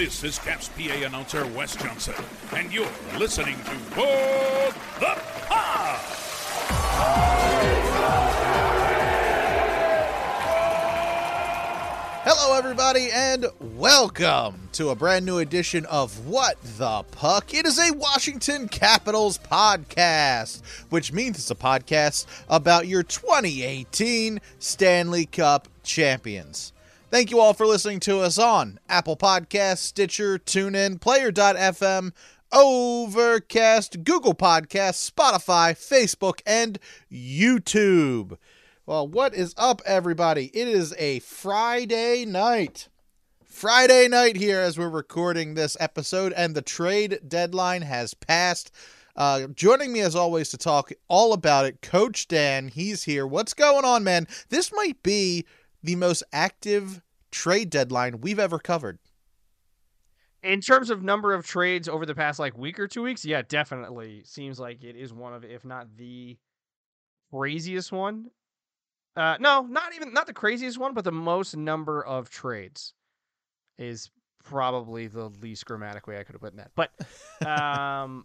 This is Caps PA announcer Wes Johnson, and you're listening to What the Pod. Hello, everybody, and welcome to a brand new edition of What the Puck. It is a Washington Capitals podcast, which means it's a podcast about your 2018 Stanley Cup champions. Thank you all for listening to us on Apple Podcasts, Stitcher, TuneIn, Player.fm, Overcast, Google Podcasts, Spotify, Facebook, and YouTube. Well, what is up, everybody? It is a Friday night. Friday night here as we're recording this episode, and the trade deadline has passed. Uh, joining me as always to talk all about it, Coach Dan. He's here. What's going on, man? This might be the most active trade deadline we've ever covered. In terms of number of trades over the past like week or two weeks, yeah, definitely seems like it is one of, if not the craziest one. Uh, no, not even not the craziest one, but the most number of trades is probably the least grammatic way I could have put in that. But um,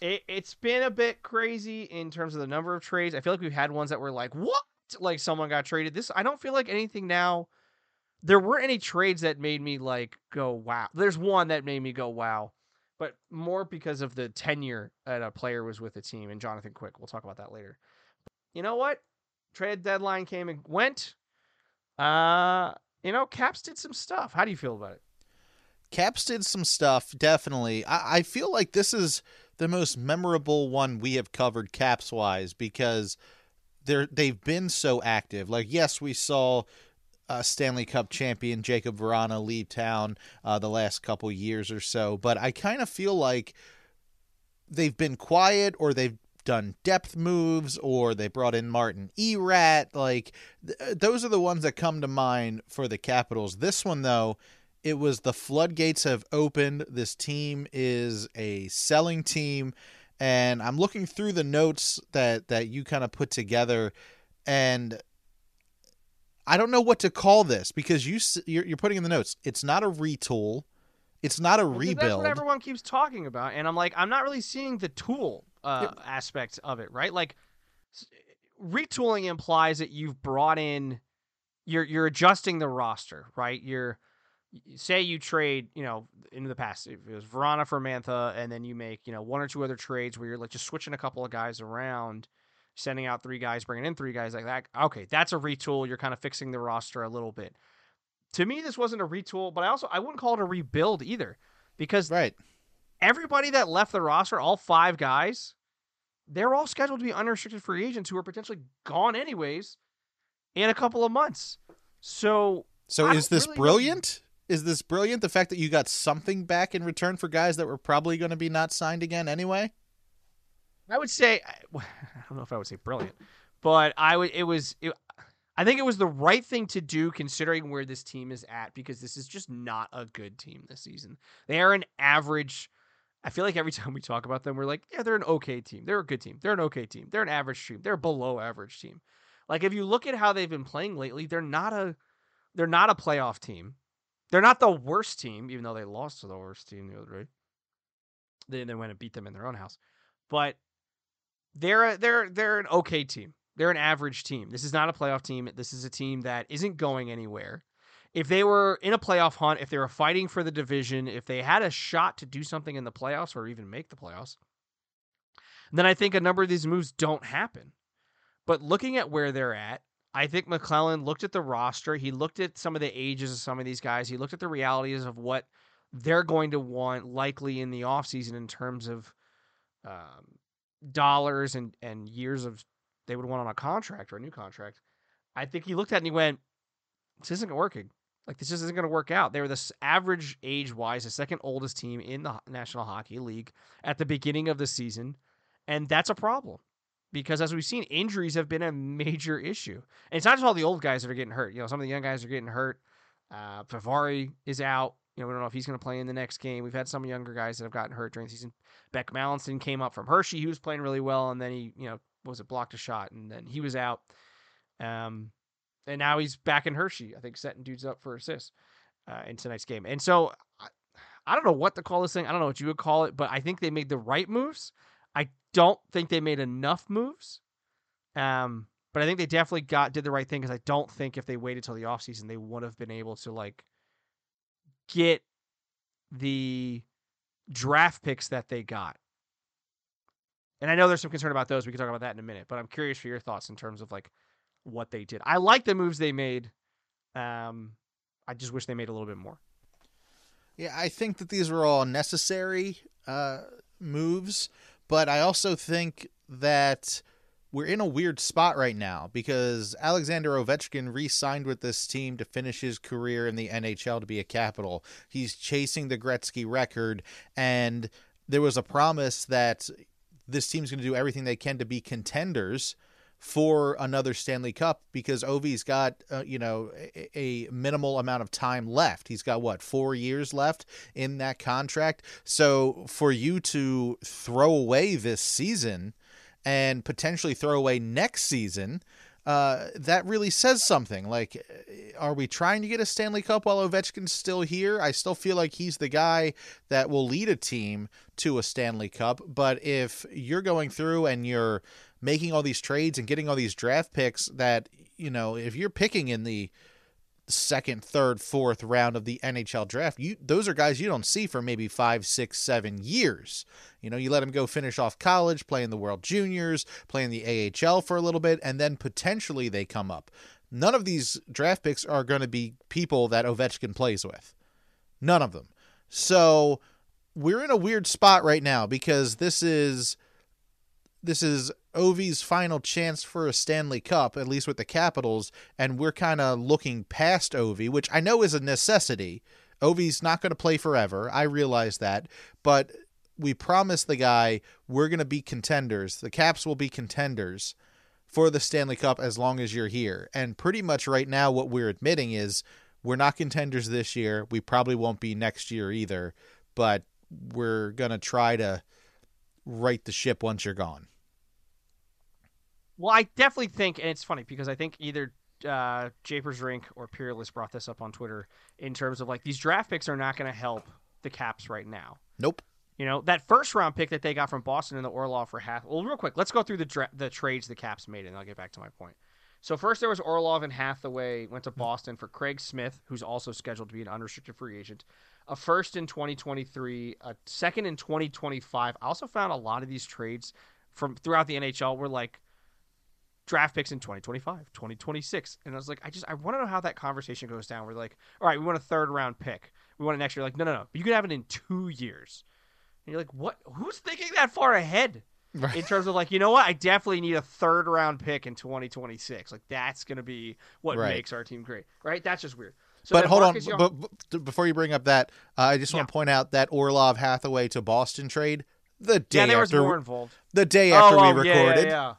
it, it's been a bit crazy in terms of the number of trades. I feel like we've had ones that were like, what? Like someone got traded. This I don't feel like anything now. There weren't any trades that made me like go wow. There's one that made me go wow, but more because of the tenure that a player was with the team and Jonathan Quick. We'll talk about that later. You know what? Trade deadline came and went. Uh, you know, Caps did some stuff. How do you feel about it? Caps did some stuff, definitely. I, I feel like this is the most memorable one we have covered caps wise because they're they've been so active. Like, yes, we saw uh, Stanley Cup champion Jakub Vrana leave town uh, the last couple years or so, but I kind of feel like they've been quiet or they've done depth moves or they brought in Martin Erat. Like th- those are the ones that come to mind for the Capitals. This one though, it was the floodgates have opened. This team is a selling team and I'm looking through the notes that that you kind of put together and I don't know what to call this because you you're, you're putting in the notes. It's not a retool. It's not a rebuild. That's what everyone keeps talking about, and I'm like, I'm not really seeing the tool uh, aspect of it, right? Like, retooling implies that you've brought in, you're you're adjusting the roster, right? You're say you trade, you know, in the past it was Vrana for Mantha, and then you make, you know, one or two other trades where you're like just switching a couple of guys around, sending out three guys, bringing in three guys like that. Okay, that's a retool. You're kind of fixing the roster a little bit. To me, this wasn't a retool, but I also I wouldn't call it a rebuild either, because right. everybody that left the roster, all five guys, they're all scheduled to be unrestricted free agents who are potentially gone anyways in a couple of months. So So I is this really brilliant? Is this brilliant? The fact that you got something back in return for guys that were probably going to be not signed again anyway? I would say I don't know if I would say brilliant, but I would it was it, I think it was the right thing to do considering where this team is at because this is just not a good team this season. They are an average I feel like every time we talk about them we're like, yeah, they're an okay team. They're a good team. They're an okay team. They're an average team. They're a below average team. Like if you look at how they've been playing lately, they're not a they're not a playoff team. They're not the worst team, even though they lost to the worst team the other day. They then went and beat them in their own house. But they're a, they're they're an okay team. They're an average team. This is not a playoff team. This is a team that isn't going anywhere. If they were in a playoff hunt, if they were fighting for the division, if they had a shot to do something in the playoffs or even make the playoffs, then I think a number of these moves don't happen. But looking at where they're at, I think MacLellan looked at the roster. He looked at some of the ages of some of these guys. He looked at the realities of what they're going to want likely in the offseason in terms of um, dollars and, and years of they would want on a contract or a new contract. I think he looked at it and he went, This isn't working. Like, this just isn't going to work out. They were the average age wise, the second oldest team in the National Hockey League at the beginning of the season. And that's a problem because as we've seen, injuries have been a major issue. And it's not just all the old guys that are getting hurt. You know, some of the young guys are getting hurt. Uh, Puljujarvi is out. You know, we don't know if he's going to play in the next game. We've had some younger guys that have gotten hurt during the season. Beck Malenstyn came up from Hershey. He was playing really well, and then he, you know, was it blocked a shot, and then he was out. Um, and now he's back in Hershey. I think setting dudes up for assists uh, in tonight's game. And so I, I don't know what to call this thing. I don't know what you would call it, but I think they made the right moves. I don't think they made enough moves. Um, but I think they definitely got did the right thing because I don't think if they waited till the offseason, they would have been able to like get the draft picks that they got. And I know there's some concern about those. We can talk about that in a minute, but I'm curious for your thoughts in terms of like what they did. I like the moves they made. Um, I just wish they made a little bit more. Yeah, I think that these were all necessary uh, moves, but I also think that we're in a weird spot right now because Alexander Ovechkin re signed with this team to finish his career in the NHL to be a capital. He's chasing the Gretzky record, and there was a promise that this team's going to do everything they can to be contenders for another Stanley Cup because Ovi's got uh, you know a, a, minimal amount of time left. He's got what four years left in that contract. So for you to throw away this season and potentially throw away next season. Uh, that really says something. Like, are we trying to get a Stanley Cup while Ovechkin's still here? I still feel like he's the guy that will lead a team to a Stanley Cup. But if you're going through and you're making all these trades and getting all these draft picks that, you know, if you're picking in the second, third, fourth round of the NHL draft, you those are guys you don't see for maybe five, six, seven years. You know, you let them go finish off college, play in the World Juniors, play in the AHL for a little bit, and then potentially they come up. None of these draft picks are going to be people that Ovechkin plays with. None of them. So we're in a weird spot right now because this is this is Ovi's final chance for a Stanley Cup, at least with the Capitals, and we're kind of looking past Ovi, which I know is a necessity. Ovi's not going to play forever. I realize that, but we promised the guy we're going to be contenders. The Caps will be contenders for the Stanley Cup as long as you're here. And pretty much right now, what we're admitting is we're not contenders this year. We probably won't be next year either, but we're going to try to right the ship once you're gone. Well, I definitely think, and it's funny because I think either uh, Japers Rink or Peerless brought this up on Twitter in terms of like these draft picks are not going to help the Caps right now. Nope. You know that first round pick that they got from Boston and the Orlov for half. Well, real quick, let's go through the dra- the trades the Caps made, and I'll get back to my point. So first there was Orlov and Hathaway went to Boston for Craig Smith, who's also scheduled to be an unrestricted free agent. A first in 2023, a second in 2025. I also found a lot of these trades from throughout the NHL were like draft picks in 2025, 2026. And I was like, I just I want to know how that conversation goes down. We're like, all right, we want a third round pick. We want it next year. Like, no, no, no. But you can have it in two years. And you're like, what? Who's thinking that far ahead? Right. In terms of like, you know what? I definitely need a third round pick in 2026. Like that's going to be what right. makes our team great, right? That's just weird. So but hold Marcus on, Young... but, but, before you bring up that, uh, I just want to point out that Orlov Hathaway to Boston trade the day yeah, after more involved. The day after oh, we oh, recorded. Yeah, yeah, yeah.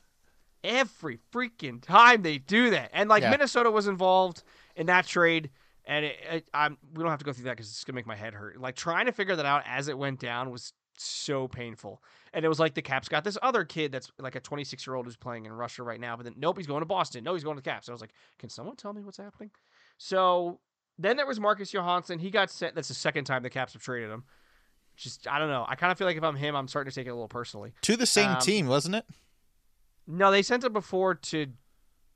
Every freaking time they do that, and like Minnesota was involved in that trade and it, it, I'm we don't have to go through that because it's gonna make my head hurt. Like trying to figure that out as it went down was so painful. And it was like the Caps got this other kid that's like a 26 year old who's playing in Russia right now, but then nope, he's going to Boston. No, he's going to the Caps. And I was like, can someone tell me what's happening? So then there was Marcus Johansson. He got sent. That's the second time the Caps have traded him. Just I don't know. I kind of feel like if I'm him, I'm starting to take it a little personally. To the same um, team, wasn't it? No, they sent him before to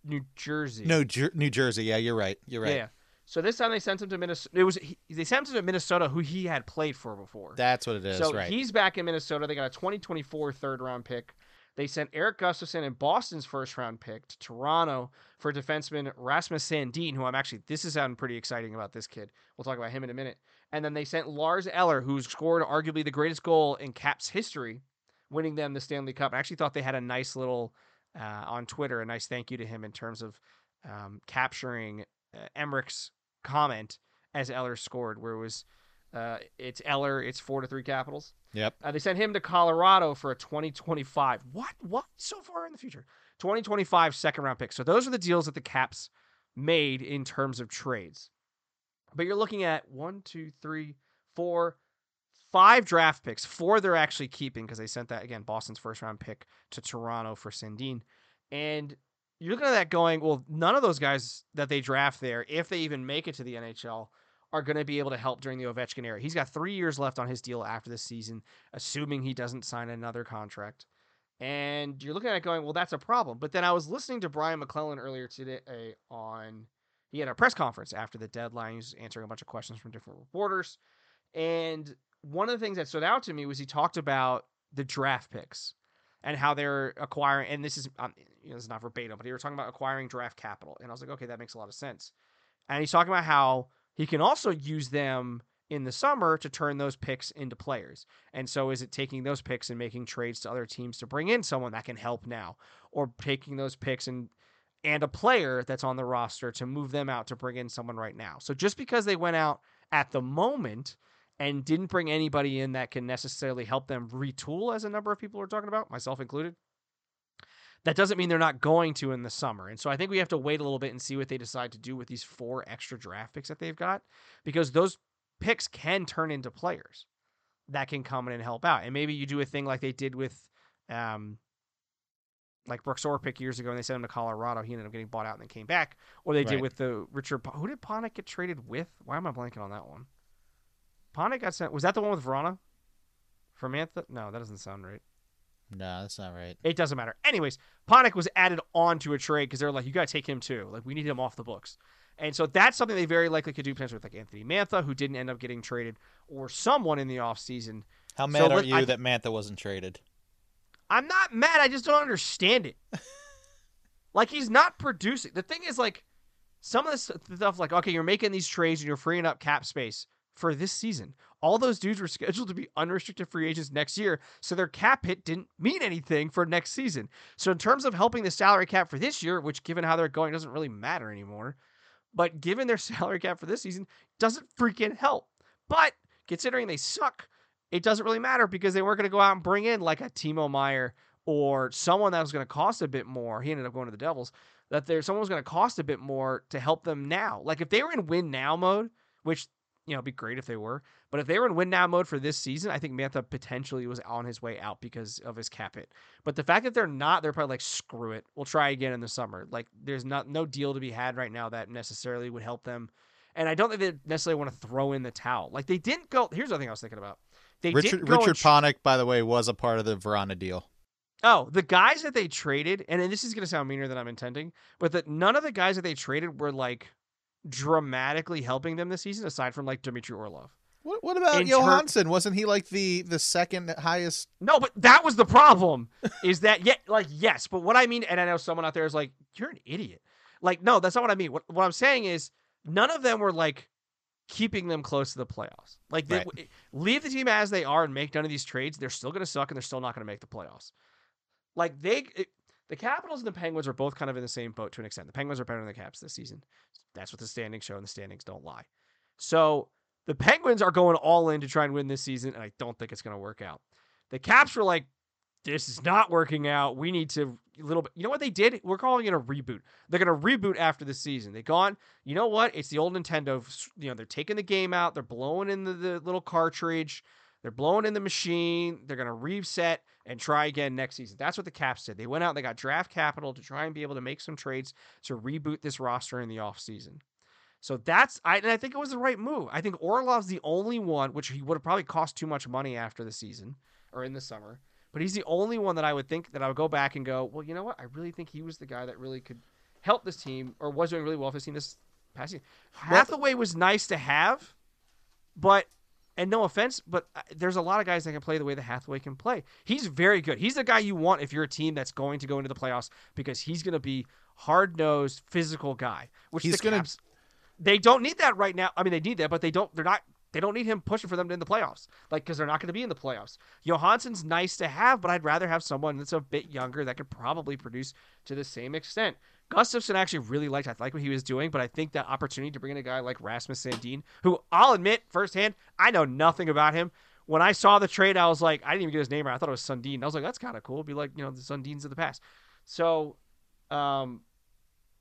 New Jersey. No, Jer- New Jersey. Yeah, you're right. You're right. Yeah. So this time they sent him to Minnesota. It was he, they sent him to Minnesota, who he had played for before. That's what it is, so right? he's back in Minnesota. They got a 2024 third round pick. They sent Erik Gustafsson and Boston's first round pick to Toronto for defenseman Rasmus Sandin, who I'm actually this is sounding pretty exciting about this kid. We'll talk about him in a minute. And then they sent Lars Eller, who scored arguably the greatest goal in Caps history, winning them the Stanley Cup. I actually thought they had a nice little uh, on Twitter, a nice thank you to him in terms of um, capturing uh, Emmerich's comment as Eller scored, where it was uh, it's Eller, it's four to three Capitals. Yep. Uh, they sent him to Colorado for a 2025. What? What? So far in the future. 2025 second round pick. So those are the deals that the Caps made in terms of trades. But you're looking at one, two, three, four, five draft picks. Four they're actually keeping because they sent that again Boston's first round pick to Toronto for Sandin. And you're looking at that going, well, none of those guys that they draft there, if they even make it to the NHL, are going to be able to help during the Ovechkin era. He's got three years left on his deal after this season, assuming he doesn't sign another contract. And you're looking at it going, well, that's a problem. But then I was listening to Brian MacLellan earlier today on, he had a press conference after the deadline. He was answering a bunch of questions from different reporters. And one of the things that stood out to me was he talked about the draft picks and how they're acquiring. And this is, um, you know, this is not verbatim, but he was talking about acquiring draft capital. And I was like, okay, that makes a lot of sense. And he's talking about how he can also use them in the summer to turn those picks into players. And so is it taking those picks and making trades to other teams to bring in someone that can help now or taking those picks and and a player that's on the roster to move them out to bring in someone right now. So just because they went out at the moment and didn't bring anybody in that can necessarily help them retool as a number of people are talking about, myself included, that doesn't mean they're not going to in the summer. And so I think we have to wait a little bit and see what they decide to do with these four extra draft picks that they've got because those picks can turn into players that can come in and help out. And maybe you do a thing like they did with um like Brooks Orpik years ago and they sent him to Colorado. He ended up getting bought out and then came back. Or they did with the Richard who did Panik get traded with? Why am I blanking on that one? Panik got sent was that the one with Vrana? Fermantha? No, that doesn't sound right. No, that's not right. It doesn't matter. Anyways, Panik was added on to a trade because they're like, you got to take him too. Like, we need him off the books. And so that's something they very likely could do potentially with like Anthony Mantha, who didn't end up getting traded, or someone in the offseason. How So mad are you I- that Mantha wasn't traded? I'm not mad. I just don't understand it. like, he's not producing. The thing is, like, some of this stuff, like, okay, you're making these trades and you're freeing up cap space for this season. All those dudes were scheduled to be unrestricted free agents next year, so their cap hit didn't mean anything for next season. So in terms of helping the salary cap for this year, which given how they're going doesn't really matter anymore, but given their salary cap for this season doesn't freaking help. But considering they suck, it doesn't really matter because they weren't going to go out and bring in like a Timo Meier or someone that was going to cost a bit more. He ended up going to the Devils. That there's someone was going to cost a bit more to help them now. Like if they were in win now mode, which you know, it'd be great if they were. But if they were in win now mode for this season, I think Mantha potentially was on his way out because of his cap hit. But the fact that they're not, they're probably like, screw it. We'll try again in the summer. Like there's not no deal to be had right now that necessarily would help them. And I don't think they necessarily want to throw in the towel. Like they didn't go. Here's the thing I was thinking about. They Richard didn't go Richard Panik, by the way, was a part of the Vrana deal. Oh, the guys that they traded, and this is going to sound meaner than I'm intending, but that none of the guys that they traded were like dramatically helping them this season, aside from like Dmitry Orlov. What, what about In ter- Johansson? Wasn't he like the the second highest? No, but that was the problem. is that yeah, like yes, but what I mean, and I know someone out there is like, you're an idiot. Like, no, that's not what I mean. What what I'm saying is, none of them were like keeping them close to the playoffs. Like, they, Right. leave the team as they are and make none of these trades. They're still going to suck and they're still not going to make the playoffs. Like they, the Capitals and the Penguins are both kind of in the same boat to an extent. The Penguins are better than the Caps this season. That's what the standings show, and the standings don't lie. So the Penguins are going all in to try and win this season, and I don't think it's going to work out. The Caps were like, this is not working out. We need to a little bit. You know what they did? We're calling it a reboot. They're going to reboot after the season. They gone. You know what? It's the old Nintendo. You know they're taking the game out. They're blowing in the, the little cartridge. They're blowing in the machine. They're going to reset and try again next season. That's what the Caps did. They went out and they got draft capital to try and be able to make some trades to reboot this roster in the offseason. So that's I and I think it was the right move. I think Orlov's the only one, which he would have probably cost too much money after the season or in the summer. But he's the only one that I would think that I would go back and go, well, you know what? I really think he was the guy that really could help this team or was doing really well for this team this passing. Hathaway was nice to have, but and no offense, but uh, there's a lot of guys that can play the way that Hathaway can play. He's very good. He's the guy you want if you're a team that's going to go into the playoffs because he's going to be hard nosed, physical guy. Which He's the gonna- Caps, they don't need that right now. I mean, they need that, but they don't. They're not. They don't need him pushing for them in the playoffs, like because they're not going to be in the playoffs. Johansson's nice to have, but I'd rather have someone that's a bit younger that could probably produce to the same extent. Gustafsson actually really liked. I like what he was doing, but I think that opportunity to bring in a guy like Rasmus Sandin, who I'll admit firsthand, I know nothing about him. When I saw the trade, I was like, I didn't even get his name right. I thought it was Sundin. I was like, that's kind of cool. It'd be like you know the Sundins of the past. So, um,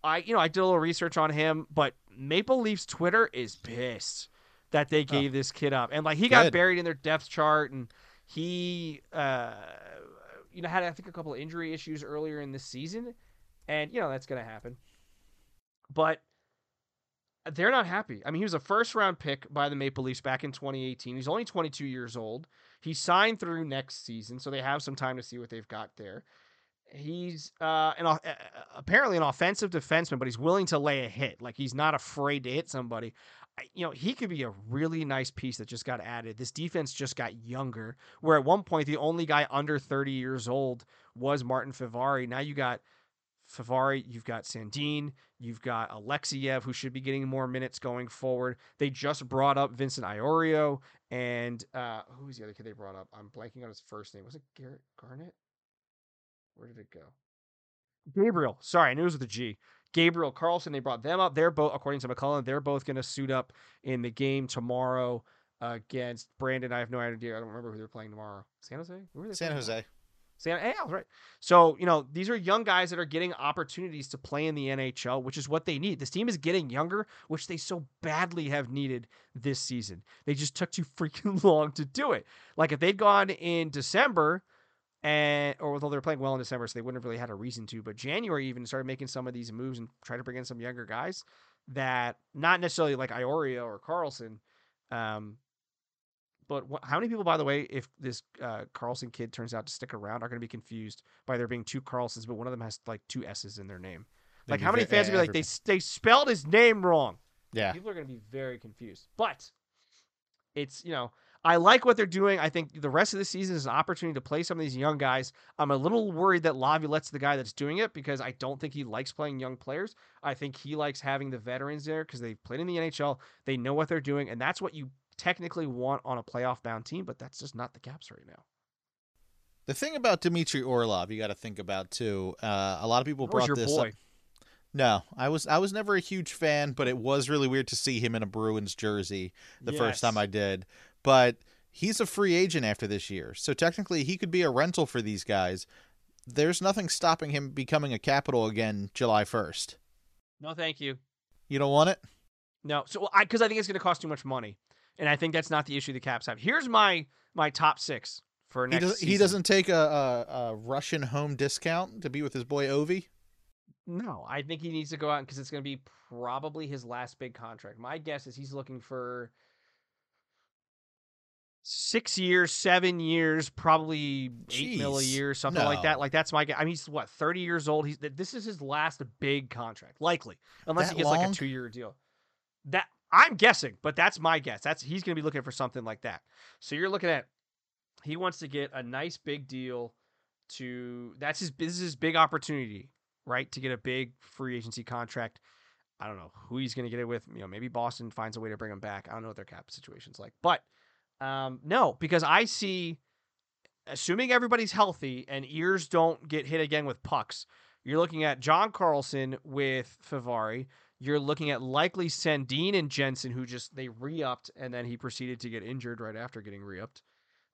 I you know I did a little research on him, but Maple Leafs Twitter is pissed that they gave this kid up, and like he got buried in their depth chart, and he uh you know had I think a couple of injury issues earlier in the season, and you know that's gonna happen, but. They're not happy. I mean, he was a first round pick by the Maple Leafs back in 2018. He's only 22 years old. He signed through next season, so they have some time to see what they've got there. He's uh, an, uh, apparently an offensive defenseman, but he's willing to lay a hit. Like he's not afraid to hit somebody. You know, he could be a really nice piece that just got added. This defense just got younger. Where at one point the only guy under 30 years old was Martin Fehervary. Now you got Fehervary, you've got Sandin, you've got Alexeyev, who should be getting more minutes going forward. They just brought up Vincent Iorio, and uh, who's the other kid they brought up? I'm blanking on his first name. Was it Garrett Garnett? Where did it go? Gabriel. Sorry, I knew it was with a G. Gabriel Carlsson. They brought them up. They're both, according to McCullough, they're both going to suit up in the game tomorrow against Brandon. I have no idea. I don't remember who they're playing tomorrow. San Jose. Who are they San tomorrow? I was right. So, you know, these are young guys that are getting opportunities to play in the NHL, which is what they need. This team is getting younger, which they so badly have needed this season. They just took too freaking long to do it. Like if they'd gone in December and or although they're playing well in December, so they wouldn't have really had a reason to, but January even started making some of these moves and try to bring in some younger guys that not necessarily like Iorio or Carlsson, um, but wh- how many people, by the way, if this uh, Carlsson kid turns out to stick around, are going to be confused by there being two Carlsons, but one of them has like two S's in their name? Like, They'd how be many ve- fans would be like, they they spelled his name wrong? Yeah. People are going to be very confused. But it's you know, I like what they're doing. I think the rest of the season is an opportunity to play some of these young guys. I'm a little worried that Laviolette's the guy that's doing it because I don't think he likes playing young players. I think he likes having the veterans there because they played in the NHL. They know what they're doing, and that's what you technically want on a playoff bound team, but that's just not the Caps right now. The thing about Dmitry Orlov, you got to think about too. Uh, a lot of people That brought your this boy. up. No, I was I was never a huge fan, but it was really weird to see him in a Bruins jersey the first time I did. But he's a free agent after this year, so technically he could be a rental for these guys. There's nothing stopping him becoming a capital again July 1st. No, thank you. You don't want it? No, so I because I think it's going to cost too much money, and I think that's not the issue the Caps have. Here's my my top six for He, next. does, he doesn't take a, a, a Russian home discount to be with his boy Ovi. No, I think he needs to go out because it's going to be probably his last big contract. My guess is he's looking for six years, seven years, probably eight mil a year, something like that. Like that's my guess. I mean, he's what thirty years old. He's this is his last big contract, likely, unless That he gets like a two year deal. That I'm guessing, but that's my guess. That's he's going to be looking for something like that. So you're looking at he wants to get a nice big deal to that's his this is his big opportunity, right? To get a big free agency contract. I don't know who he's going to get it with. You know, maybe Boston finds a way to bring him back. I don't know what their cap situation's like, but um, no, because I see, assuming everybody's healthy and ears don't get hit again with pucks, you're looking at John Carlson with Fehervary. You're looking at likely Sandin and Jensen, who just they re-upped and then he proceeded to get injured right after getting re-upped.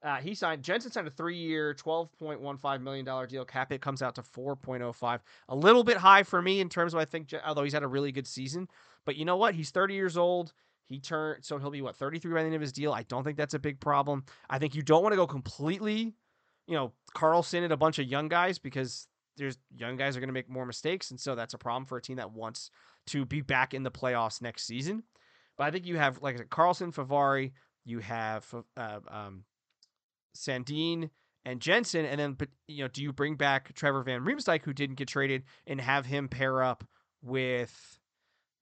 Uh, he signed Jensen signed a three-year, twelve point one five million dollar deal. Cap hit comes out to four point oh five, a little bit high for me in terms of I think. Although he's had a really good season, but you know what? He's thirty years old. He turned so he'll be what thirty three by the end of his deal. I don't think that's a big problem. I think you don't want to go completely, you know, Carlson and a bunch of young guys because there's young guys are going to make more mistakes, and so that's a problem for a team that wants to be back in the playoffs next season. But I think you have like I said, Carlson, Fehervary, you have uh, um, Sandin and Jensen, and then you know, do you bring back Trevor Van Riemsdyk, who didn't get traded, and have him pair up with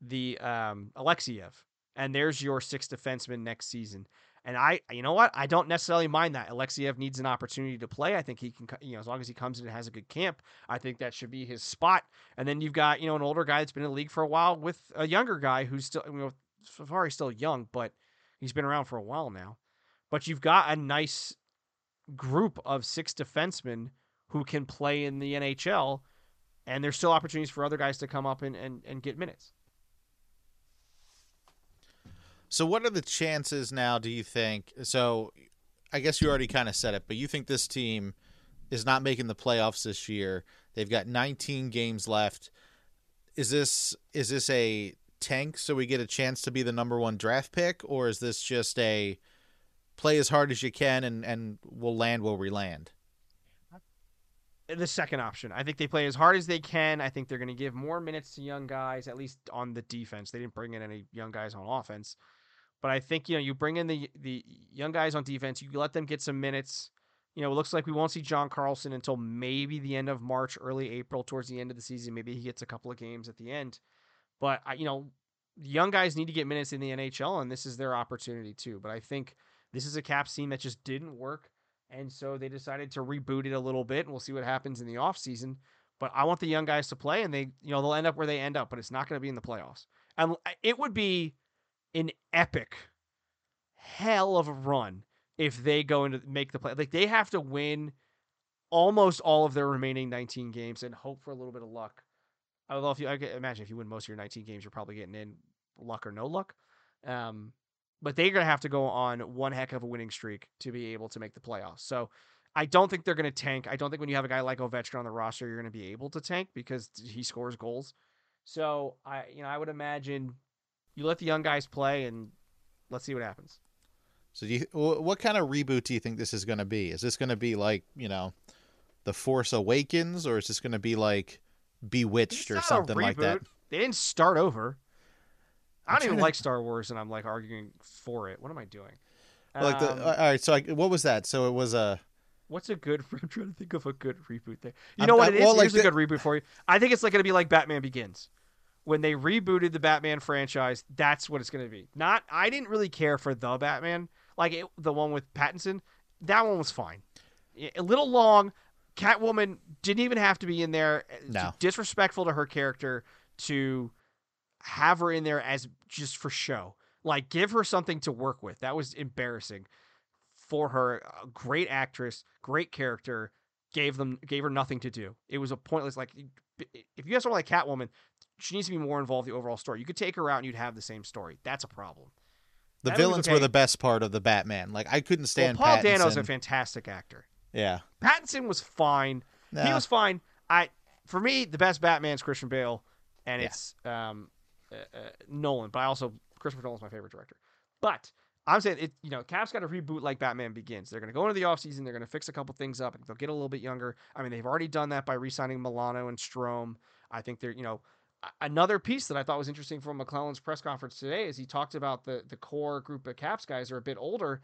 the um, Alexeyev, and there's your sixth defenseman next season. And I, you know what? I don't necessarily mind that. Alexeyev needs an opportunity to play. I think he can, you know, as long as he comes in and has a good camp, I think that should be his spot. And then you've got, you know, an older guy that's been in the league for a while with a younger guy who's still, you know, Safari's still young, but he's been around for a while now. But you've got a nice group of six defensemen who can play in the NHL, and there's still opportunities for other guys to come up and, and, and get minutes. So, what are the chances now, do you think? So, I guess you already kind of said it, but you think this team is not making the playoffs this year. They've got 19 games left. Is this is this a tank so we get a chance to be the number 1 draft pick or is this just a play as hard as you can and and we'll land where we land? Uh, the second option. I think they play as hard as they can. I think they're going to give more minutes to young guys, at least on the defense. They didn't bring in any young guys on offense. But I think you know you bring in the the young guys on defense. You let them get some minutes. You know, it looks like we won't see John Carlson until maybe the end of March, early April, towards the end of the season. Maybe he gets a couple of games at the end. But I, you know, young guys need to get minutes in the NHL, and this is their opportunity too. But I think this is a cap scene that just didn't work, and so they decided to reboot it a little bit, and we'll see what happens in the offseason. But I want the young guys to play, and they, you know, they'll end up where they end up, but it's not going to be in the playoffs. And uh, it would be an epic hell of a run if they go into make the play. Like they have to win almost all of their remaining 19 games and hope for a little bit of luck. I don't know if you I can imagine if you win most of your 19 games, you're probably getting in luck or no luck. Um, but they're gonna have to go on one heck of a winning streak to be able to make the playoffs. So I don't think they're gonna tank. I don't think when you have a guy like Ovechkin on the roster, you're gonna be able to tank because he scores goals. So I, you know, I would imagine you let the young guys play and let's see what happens. So, you, what kind of reboot do you think this is going to be? Is this going to be like you know, The Force Awakens, or is this going to be like Bewitched or something like that? They didn't start over. I don't even to... like Star Wars, and I'm like arguing for it. What am I doing? Like the, um, all right, so I, what was that? So it was a. What's a good? I'm trying to think of a good reboot there. You know I'm, what it is? Well, Here's like a good reboot for you. I think it's like going to be like Batman Begins when they rebooted the Batman franchise, that's what it's going to be. Not I didn't really care for the Batman, like it, the one with Pattinson. That one was fine. A little long. Catwoman didn't even have to be in there. No. Disrespectful to her character to have her in there as just for show. Like give her something to work with. That was embarrassing for her. A great actress, great character. Gave them gave her nothing to do. It was a pointless like if you have someone like Catwoman, she needs to be more involved in the overall story. You could take her out and you'd have the same story. That's a problem. The that villains okay. were the best part of the Batman. Like I couldn't stand. Well, Paul Pattinson. Dano's a fantastic actor. Yeah, Pattinson was fine. No. He was fine. I for me the best Batman's Christian Bale, and yeah. it's um, uh, uh, Nolan. But I also Christopher Nolan's my favorite director. But I'm saying it. You know, Cap's got to reboot like Batman Begins. They're going to go into the offseason. They're going to fix a couple things up. They'll get a little bit younger. I mean, they've already done that by re-signing Milano and Strome. I think they're you know another piece that I thought was interesting from MacLellan's press conference today is he talked about the the core group of Caps guys are a bit older,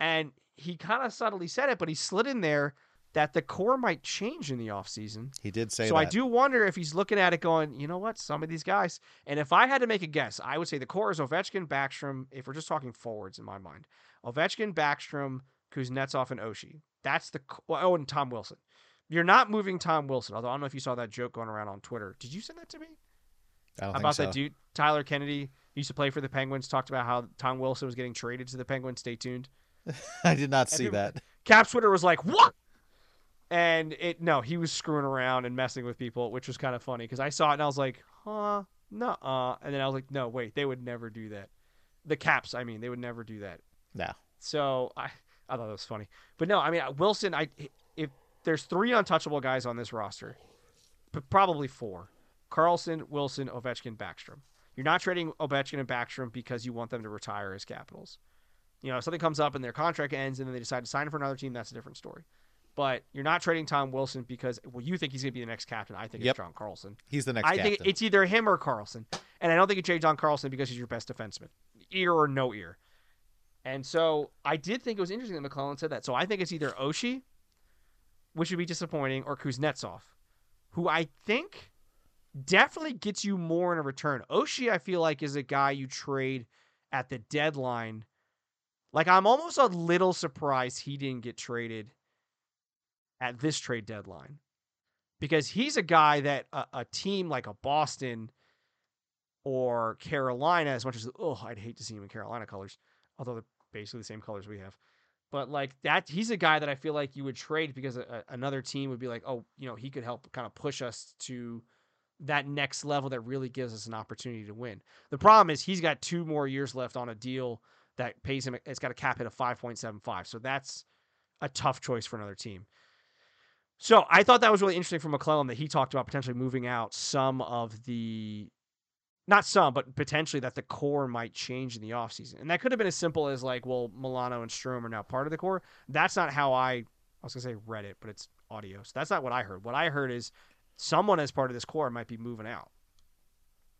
and he kind of subtly said it, but he slid in there that the core might change in the offseason. He did say so that. I do wonder if he's looking at it going, you know what, some of these guys, and if I had to make a guess, I would say the core is Ovechkin, Backstrom, if we're just talking forwards in my mind. Ovechkin, Backstrom, Kuznetsov, and Oshie. That's the, oh, and Tom Wilson. You're not moving Tom Wilson, although I don't know if you saw that joke going around on Twitter. Did you send that to me? About so. that dude Tyler Kennedy used to play for the Penguins. Talked about how Tom Wilson was getting traded to the Penguins. Stay tuned. I did not see that. Caps Twitter was like, "What?" And it no, he was screwing around and messing with people, which was kind of funny because I saw it and I was like, "Huh, no," uh and then I was like, "No, wait, they would never do that." The Caps, I mean, they would never do that. No. So I I thought that was funny, but no, I mean Wilson. I if there's three untouchable guys on this roster, but probably four. Carlson, Wilson, Ovechkin, Backstrom. You're not trading Ovechkin and Backstrom because you want them to retire as Capitals. You know, if something comes up and their contract ends and then they decide to sign for another team, that's a different story. But you're not trading Tom Wilson because well, you think he's going to be the next captain. I think yep. it's John Carlson. He's the next. I captain. think it's either him or Carlson, and I don't think you trade John Carlson because he's your best defenseman, ear or no ear. And so I did think it was interesting that MacLellan said that. So I think it's either Oshie, which would be disappointing, or Kuznetsov, who I think definitely gets you more in a return. Oshie, I feel like, is a guy you trade at the deadline. Like, I'm almost a little surprised he didn't get traded at this trade deadline because he's a guy that a, a team like a Boston or Carolina, as much as, oh, I'd hate to see him in Carolina colors, although they're basically the same colors we have. But like that, he's a guy that I feel like you would trade because a, a, another team would be like, oh, you know, he could help kind of push us to that next level that really gives us an opportunity to win. The problem is he's got two more years left on a deal that pays him. It's got a cap hit of five point seven five, so that's a tough choice for another team. So I thought that was really interesting from MacLellan that he talked about potentially moving out some of the not some, but potentially that the core might change in the offseason. And that could have been as simple as like, well, Milano and Strome are now part of the core. That's not how I I was gonna say read it, but it's audio. So that's not what I heard. What I heard is someone as part of this core might be moving out.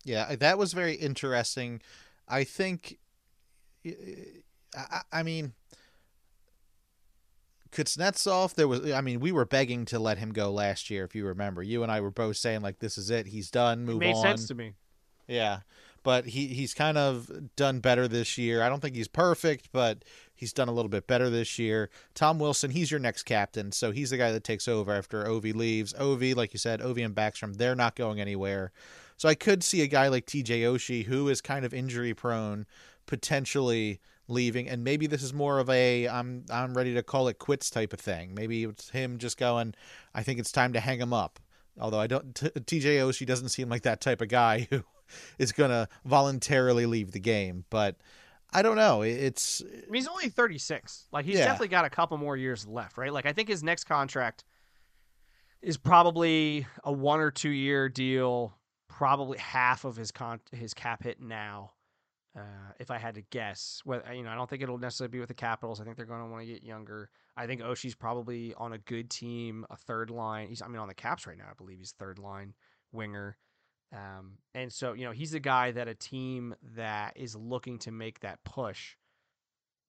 Yeah, that was very interesting. I think I, I mean Kuznetsov, there was I mean, we were begging to let him go last year, if you remember. You and I were both saying like this is it, he's done, move it made on. sense to me. Yeah. But he, he's kind of done better this year. I don't think he's perfect, but he's done a little bit better this year. Tom Wilson, he's your next captain, so he's the guy that takes over after Ovi leaves. Ovi, like you said, Ovi and Backstrom, they're not going anywhere. So I could see a guy like TJ Oshie, who is kind of injury prone, potentially leaving and maybe this is more of a I'm I'm ready to call it quits type of thing. Maybe it's him just going I think it's time to hang him up. Although I don't TJ Oshie doesn't seem like that type of guy who is going to voluntarily leave the game, but I don't know. It's I mean, he's only 36. Like he's yeah. definitely got a couple more years left, right? Like I think his next contract is probably a one or two year deal, probably half of his con his cap hit now. Uh, if I had to guess, well, you know, I don't think it'll necessarily be with the Capitals. I think they're going to want to get younger. I think Oshie's probably on a good team, a third line. He's, I mean, on the Caps right now, I believe he's third line winger. Um, and so, you know, he's a guy that a team that is looking to make that push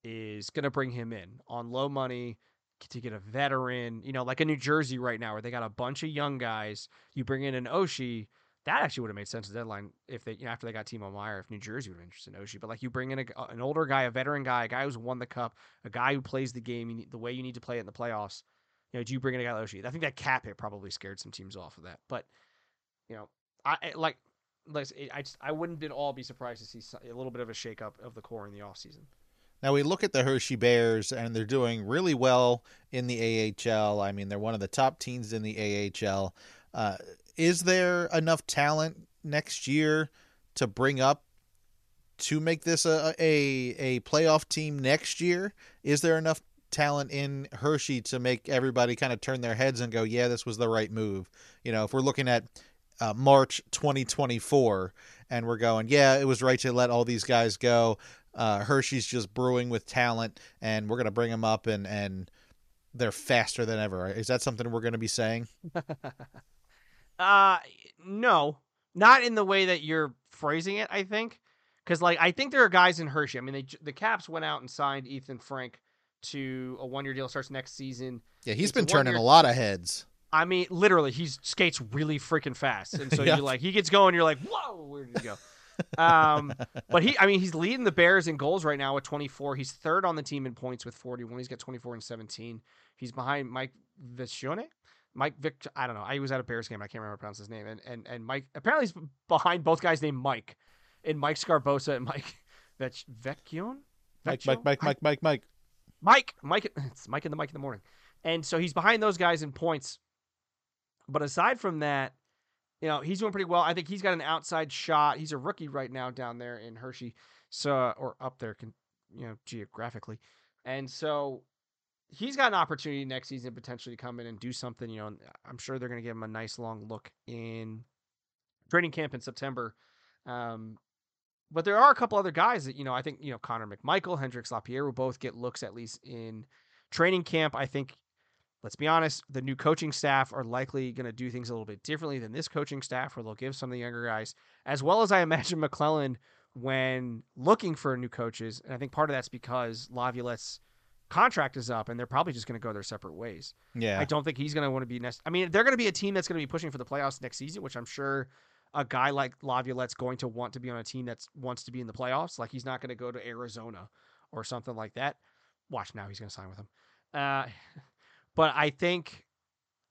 is going to bring him in on low money to get a veteran, you know, like a New Jersey right now where they got a bunch of young guys. You bring in an Oshie, that actually would have made sense at deadline if they, you know, after they got Timo Meier, if New Jersey would have interested in Oshie. But like you bring in a, an older guy, a veteran guy, a guy who's won the cup, a guy who plays the game need, the way you need to play it in the playoffs. You know, do you bring in a guy like Oshie? I think that cap hit probably scared some teams off of that. But, you know, I like, like I just, I wouldn't at all be surprised to see a little bit of a shakeup of the core in the offseason. Now we look at the Hershey Bears, and they're doing really well in the AHL. I mean, they're one of the top teams in the AHL. Uh, is there enough talent next year to bring up to make this a, a a playoff team next year? Is there enough talent in Hershey to make everybody kind of turn their heads and go, "Yeah, this was the right move"? You know, if we're looking at uh, March 2024, and we're going, yeah, it was right to let all these guys go. Uh, Hershey's just brewing with talent, and we're gonna bring them up, and and they're faster than ever. Is that something we're gonna be saying? uh, no, not in the way that you're phrasing it. I think because like I think there are guys in Hershey. I mean, they the Caps went out and signed Ethan Frank to a one year deal starts next season. Yeah, he's it's been turning a lot of heads. I mean, literally, he skates really freaking fast, and so yeah. you're like, he gets going, you're like, whoa, where did he go? um, but he, I mean, he's leading the Bears in goals right now with 24. He's third on the team in points with 41. He's got 24 and 17. He's behind Mike Vicione. Mike Vic, I don't know. I was at a Bears game. I can't remember how to pronounce his name. And and and Mike apparently he's behind both guys named Mike, and Mike Sgarbossa and Mike Vec Vecchione. Mike, Mike, Mike, Mike, Mike, Mike, Mike, Mike. It's Mike in the Mike in the morning. And so he's behind those guys in points but aside from that, you know, he's doing pretty well. I think he's got an outside shot. He's a rookie right now down there in Hershey, so or up there, you know, geographically, and so he's got an opportunity next season potentially to come in and do something. You know, I'm sure they're going to give him a nice long look in training camp in September. Um, but there are a couple other guys that you know. I think you know Connor McMichael, Hendrix Lapierre will both get looks at least in training camp. I think let's be honest, the new coaching staff are likely going to do things a little bit differently than this coaching staff, where they'll give some of the younger guys, as well as I imagine MacLellan when looking for new coaches. And I think part of that's because Laviolette's contract is up and they're probably just going to go their separate ways. Yeah. I don't think he's going to want to be next. I mean, they're going to be a team that's going to be pushing for the playoffs next season, which I'm sure a guy like Laviolette's going to want to be on a team that wants to be in the playoffs. Like he's not going to go to Arizona or something like that. Watch now, he's going to sign with them. Uh, but I think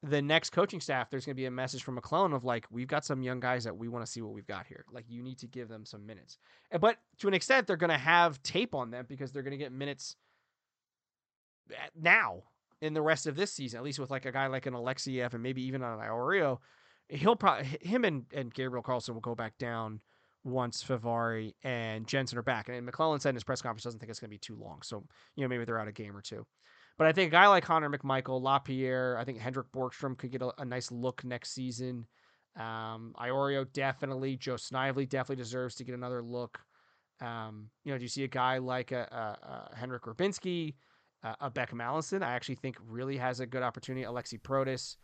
the next coaching staff, there's going to be a message from MacLellan of like, we've got some young guys that we want to see what we've got here. Like, you need to give them some minutes. But to an extent, they're going to have tape on them because they're going to get minutes now in the rest of this season, at least with like a guy like an Alexeyev and maybe even an Iorio. He'll probably, him and, and Gabriel Carlsson will go back down once Fehervary and Jensen are back. And MacLellan said in his press conference doesn't think it's going to be too long. So, you know, maybe they're out a game or two. But I think a guy like Connor McMichael, LaPierre, I think Henrik Borgstrom could get a, a nice look next season. Um, Iorio definitely, Joe Snively definitely deserves to get another look. Um, you know, do you see a guy like a, a, a Henrik Rybinski, uh, a Beck Malenstyn? I actually think really has a good opportunity. Aliaksei Protas,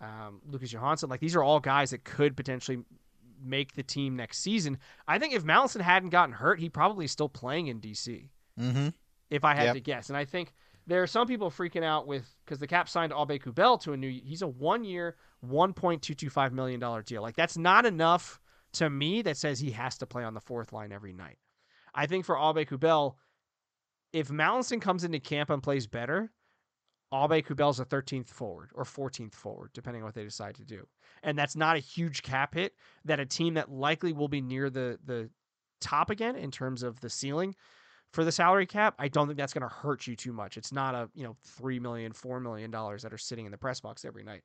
um, Lucas Johansen, like these are all guys that could potentially make the team next season. I think if Malenstyn hadn't gotten hurt, he probably still playing in DC. Mm-hmm. If I had Yep. to guess, and I think there are some people freaking out with because the Cap signed Aube-Kubel to a new. He's a one-year, one point two two five million dollar deal. Like that's not enough to me. That says he has to play on the fourth line every night. I think for Aube-Kubel, if Malenstyn comes into camp and plays better, Aube-Kubel's a 13th forward or 14th forward, depending on what they decide to do. And that's not a huge cap hit that a team that likely will be near the the top again in terms of the ceiling for the salary cap, I don't think that's going to hurt you too much. It's not a, you know, three million, four million dollars that are sitting in the press box every night.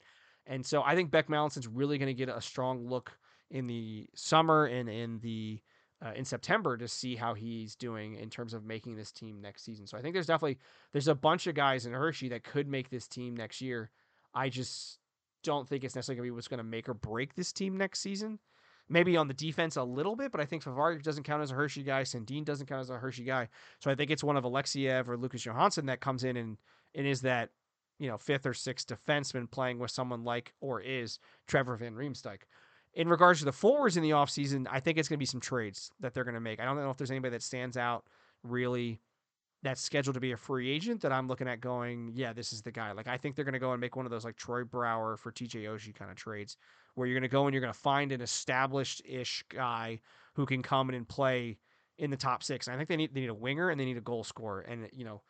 And so I think Beck Malenstyn's really going to get a strong look in the summer and in the uh, in September to see how he's doing in terms of making this team next season. So I think there's definitely there's a bunch of guys in Hershey that could make this team next year. I just don't think it's necessarily going to be what's going to make or break this team next season. Maybe on the defense a little bit, but I think Fehervary doesn't count as a Hershey guy. Sandin doesn't count as a Hershey guy. So I think it's one of Alexeyev or Lucas Johansen that comes in and, and is that, you know, fifth or sixth defenseman playing with someone like or is Trevor Van Riemsdyk. In regards to the forwards in the offseason, I think it's going to be some trades that they're going to make. I don't know if there's anybody that stands out really that's scheduled to be a free agent that I'm looking at going, yeah, this is the guy. Like I think they're going to go and make one of those like Troy Brouwer for TJ Oshie kind of trades where you're going to go and you're going to find an established-ish guy who can come in and play in the top 6. And I think they need they need a winger and they need a goal scorer and you know,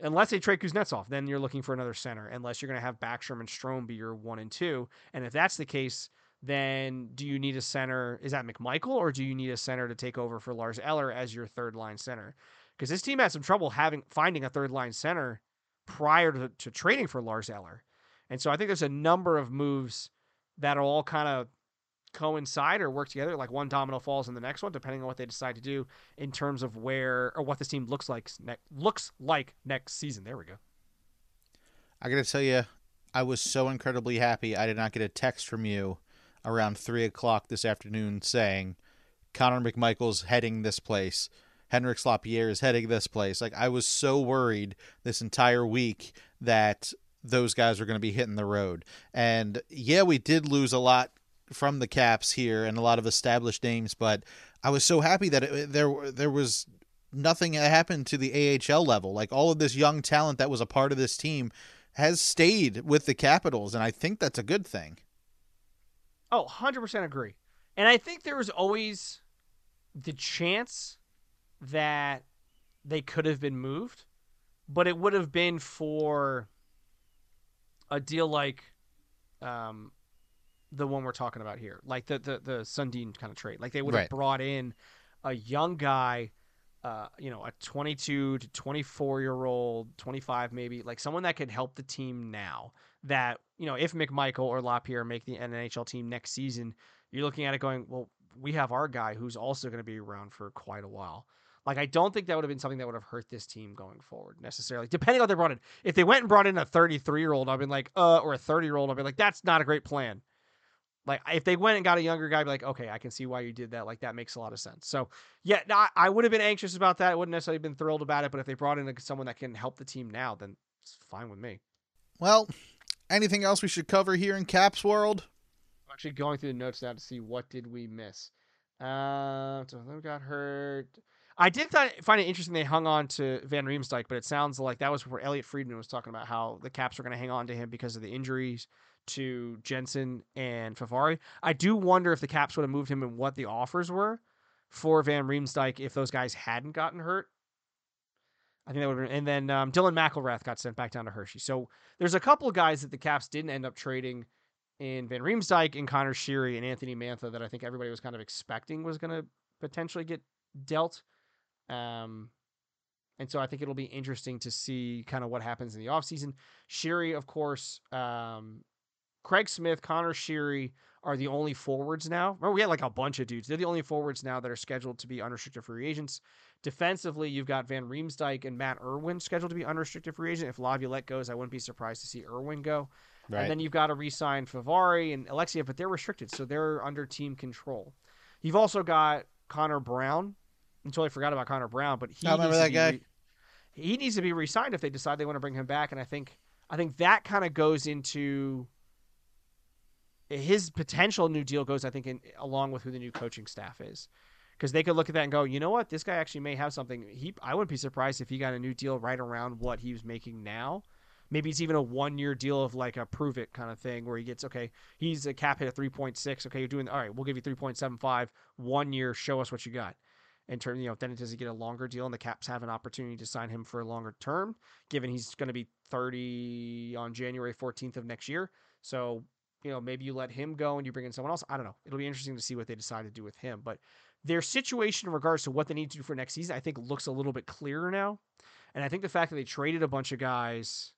unless they trade Kuznetsov, then you're looking for another center unless you're going to have Backstrom and Strome be your 1 and 2. And if that's the case, then do you need a center? Is that McMichael or do you need a center to take over for Lars Eller as your third line center? because this team had some trouble having finding a third line center prior to, to trading for Lars Eller. And so I think there's a number of moves that all kind of coincide or work together. Like one domino falls in the next one, depending on what they decide to do in terms of where or what this team looks like ne- looks like next season. There we go. I gotta tell you, I was so incredibly happy I did not get a text from you around three o'clock this afternoon saying Connor McMichael's heading this place. Henrik Lapierre is heading this place. Like I was so worried this entire week that those guys were going to be hitting the road. And yeah, we did lose a lot from the Caps here and a lot of established names, but I was so happy that it, there there was nothing that happened to the AHL level. Like all of this young talent that was a part of this team has stayed with the Capitals, and I think that's a good thing. Oh, 100% agree. And I think there was always the chance that they could have been moved, but it would have been for a deal like um, the one we're talking about here, like the the the Sandin kind of trade. Like they would have Right. brought in a young guy, uh, you know, a 22 to 24 year old, 25 maybe, like someone that could help the team now. That you know, if McMichael or Lapierre make the NHL team next season, you're looking at it going, well, we have our guy who's also going to be around for quite a while. Like I don't think that would have been something that would have hurt this team going forward necessarily. Depending on what they brought in. If they went and brought in a 33 year old, I'd been like, uh, or a 30 year old, I'd be like, that's not a great plan. Like if they went and got a younger guy, I'd be like, okay, I can see why you did that. Like that makes a lot of sense. So yeah, I, would have been anxious about that. I wouldn't necessarily been thrilled about it. But if they brought in someone that can help the team now, then it's fine with me. Well, anything else we should cover here in Caps World? I'm actually going through the notes now to see what did we miss. Uh, so who got hurt? I did th- find it interesting they hung on to Van Riemsdyk, but it sounds like that was where Elliotte Friedman was talking about how the Caps were going to hang on to him because of the injuries to Jensen and Fehervary. I do wonder if the Caps would have moved him and what the offers were for Van Riemsdyk if those guys hadn't gotten hurt. I think that would have been, and then um, Dylan McIlrath got sent back down to Hershey. So there's a couple of guys that the Caps didn't end up trading in Van Riemsdyk and Connor Sheary and Anthony Mantha that I think everybody was kind of expecting was going to potentially get dealt. Um, and so I think it'll be interesting to see kind of what happens in the offseason. Sheary, of course, um, Craig Smith, Connor Sheary are the only forwards now. Remember, we had like a bunch of dudes. They're the only forwards now that are scheduled to be unrestricted free agents. Defensively, you've got Van Riemsdyk and Matt Irwin scheduled to be unrestricted free agent. If Laviolette goes, I wouldn't be surprised to see Irwin go. Right. And then you've got to re-sign Fehervary and Alexeyev, but they're restricted, so they're under team control. You've also got Connor Brown. I totally forgot about Connor Brown, but he I remember needs to that be guy. re- he needs to be re-signed if they decide they want to bring him back. And I think I think that kind of goes into his potential new deal goes. I think in along with who the new coaching staff is, because they could look at that and go, you know what, this guy actually may have something. He I wouldn't be surprised if he got a new deal right around what he was making now. Maybe it's even a one year deal of like a prove it kind of thing where he gets okay, he's a cap hit of three point six. Okay, you're doing all right, we'll give you three point seven five, one year, show us what you got. In terms, you know, then it does he get a longer deal and the Caps have an opportunity to sign him for a longer term, given he's going to be 30 on January 14th of next year. So, you know, maybe you let him go and you bring in someone else. I don't know. It'll be interesting to see what they decide to do with him. But their situation in regards to what they need to do for next season, I think looks a little bit clearer now. And I think the fact that they traded a bunch of guys